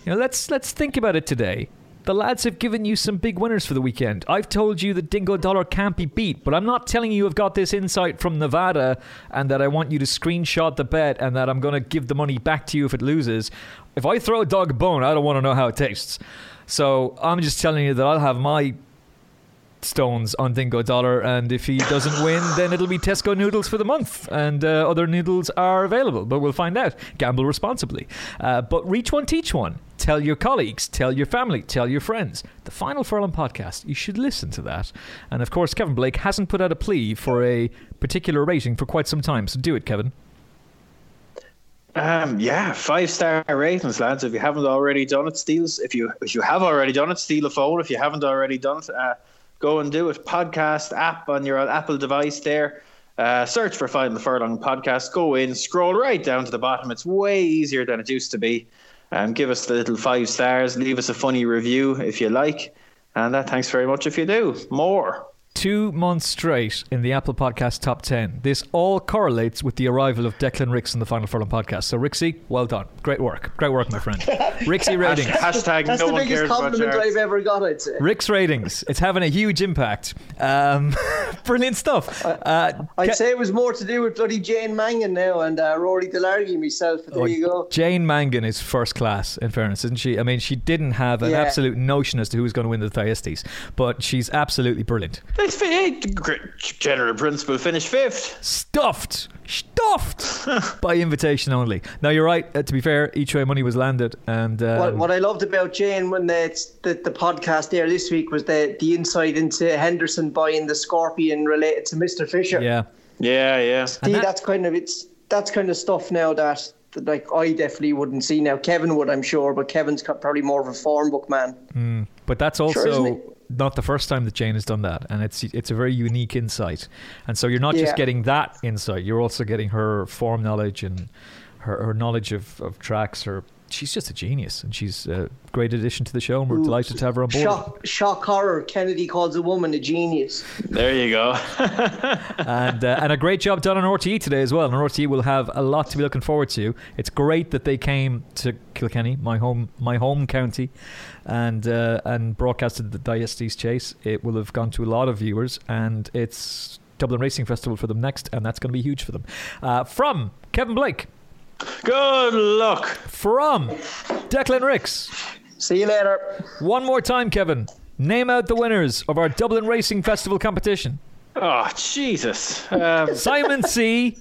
Speaker 2: You know, let's let's think about it today. The lads have given you some big winners for the weekend. I've told you that Dingo Dollar can't be beat, but I'm not telling you I've got this insight from Nevada and that I want you to screenshot the bet and that I'm going to give the money back to you if it loses. If I throw a dog a bone, I don't want to know how it tastes. So I'm just telling you that I'll have my stones on Dingo Dollar, and if he doesn't win, then it'll be Tesco noodles for the month, and uh, other noodles are available. But we'll find out. Gamble responsibly. Uh, but reach one, teach one. Tell your colleagues, tell your family, tell your friends. The Final Furlong podcast. You should listen to that. And of course, Kevin Blake hasn't put out a plea for a particular rating for quite some time. So do it, Kevin.
Speaker 3: Um, yeah, five star ratings, lads. If you haven't already done it, steals. If you if you have already done it, steal a phone. If you haven't already done it, uh, go and do it. Podcast app on your Apple device there. Uh, search for "Find Final Furlong podcast. Go in, scroll right down to the bottom. It's way easier than it used to be. Um, give us the little five stars. Leave us a funny review if you like. And uh, thanks very much if you do. More.
Speaker 2: Two months straight in the Apple Podcast top 10. This all correlates with the arrival of Declan Rix in the Final Furlong podcast. So, Rixie, well done. Great work. Great work, my friend. [LAUGHS] Rixie ratings.
Speaker 3: Hashtag
Speaker 4: That's
Speaker 3: no
Speaker 4: the
Speaker 3: one
Speaker 4: biggest
Speaker 3: cares
Speaker 4: compliment
Speaker 3: charts.
Speaker 4: I've ever got, I'd say.
Speaker 2: Rick's ratings. It's having a huge impact. Um, [LAUGHS] brilliant stuff. Uh,
Speaker 4: I'd
Speaker 2: Ke-
Speaker 4: say it was more to do with bloody Jane Mangan now and uh, Rory Delargy myself. But there
Speaker 2: Oh,
Speaker 4: you go.
Speaker 2: Jane Mangan is first class, in fairness, isn't she? I mean, she didn't have an
Speaker 4: Yeah.
Speaker 2: absolute notion as to who was going to win the Thyestes, but she's absolutely brilliant.
Speaker 3: It's fi- great general principle. Finish fifth.
Speaker 2: Stuffed, stuffed [LAUGHS] by invitation only. Now, you're right. Uh, to be fair, each way money was landed, and um,
Speaker 4: What, what I loved about Jane when the, the the podcast there this week was the the insight into Henderson buying the Scorpion related to Mr. Fisher.
Speaker 2: yeah,
Speaker 3: Yeah, yeah.
Speaker 4: See,
Speaker 2: that-
Speaker 4: that's kind of it's that's kind of stuff now that, that like I definitely wouldn't see now. Kevin would, I'm sure, but Kevin's co- probably more of a form book man.
Speaker 2: But that's also
Speaker 4: isn't
Speaker 2: not the first time that Jane has done that, and it's it's a very unique insight. And so you're not just
Speaker 4: Yeah.
Speaker 2: getting that insight; you're also getting her form knowledge and her, her knowledge of, of tracks. Her she's just a genius, and she's a great addition to the show. And we're delighted to have her on board.
Speaker 4: Shock, shock horror. Kennedy calls a woman a genius.
Speaker 3: There you go. [LAUGHS] [LAUGHS]
Speaker 2: and uh, and a great job done on RTE today as well. And RTE will have a lot to be looking forward to. It's great that they came to Kilkenny, my home my home county, and uh, and broadcasted the Thyestes Chase. It will have gone to a lot of viewers, and it's Dublin Racing Festival for them next, and that's going to be huge for them. Uh, from Kevin Blake,
Speaker 3: Good luck.
Speaker 2: from Declan Rix.
Speaker 4: See you later.
Speaker 2: One more time, Kevin. Name out the winners of our Dublin Racing Festival competition.
Speaker 3: Oh, Jesus. Um,
Speaker 2: Simon C.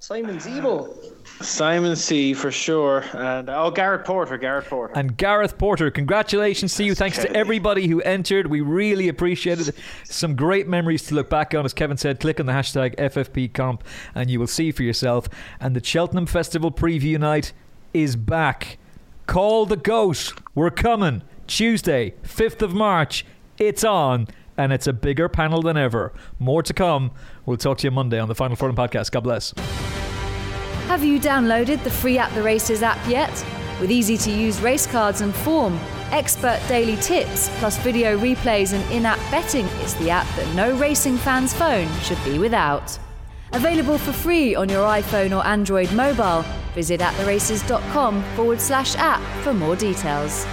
Speaker 4: Simon Zebo.
Speaker 3: Simon C for sure, and oh Garrett Porter, Garrett Porter,
Speaker 2: and Gareth Porter. Congratulations to you! Thanks to everybody who entered. We really appreciated it. Some great memories to look back on. As Kevin said, click on the hashtag FFP FFPComp and you will see for yourself. And the Cheltenham Festival preview night is back. Call the ghost. We're coming Tuesday, fifth of March. It's on and it's a bigger panel than ever. More to come. We'll talk to you Monday on the Final Furlong podcast. God bless.
Speaker 1: Have you downloaded the free At the Races app yet? With easy to use race cards and form, expert daily tips, plus video replays and in app betting, it's the app that no racing fan's phone should be without. Available for free on your iPhone or Android mobile. Visit attheraces.com forward slash app for more details.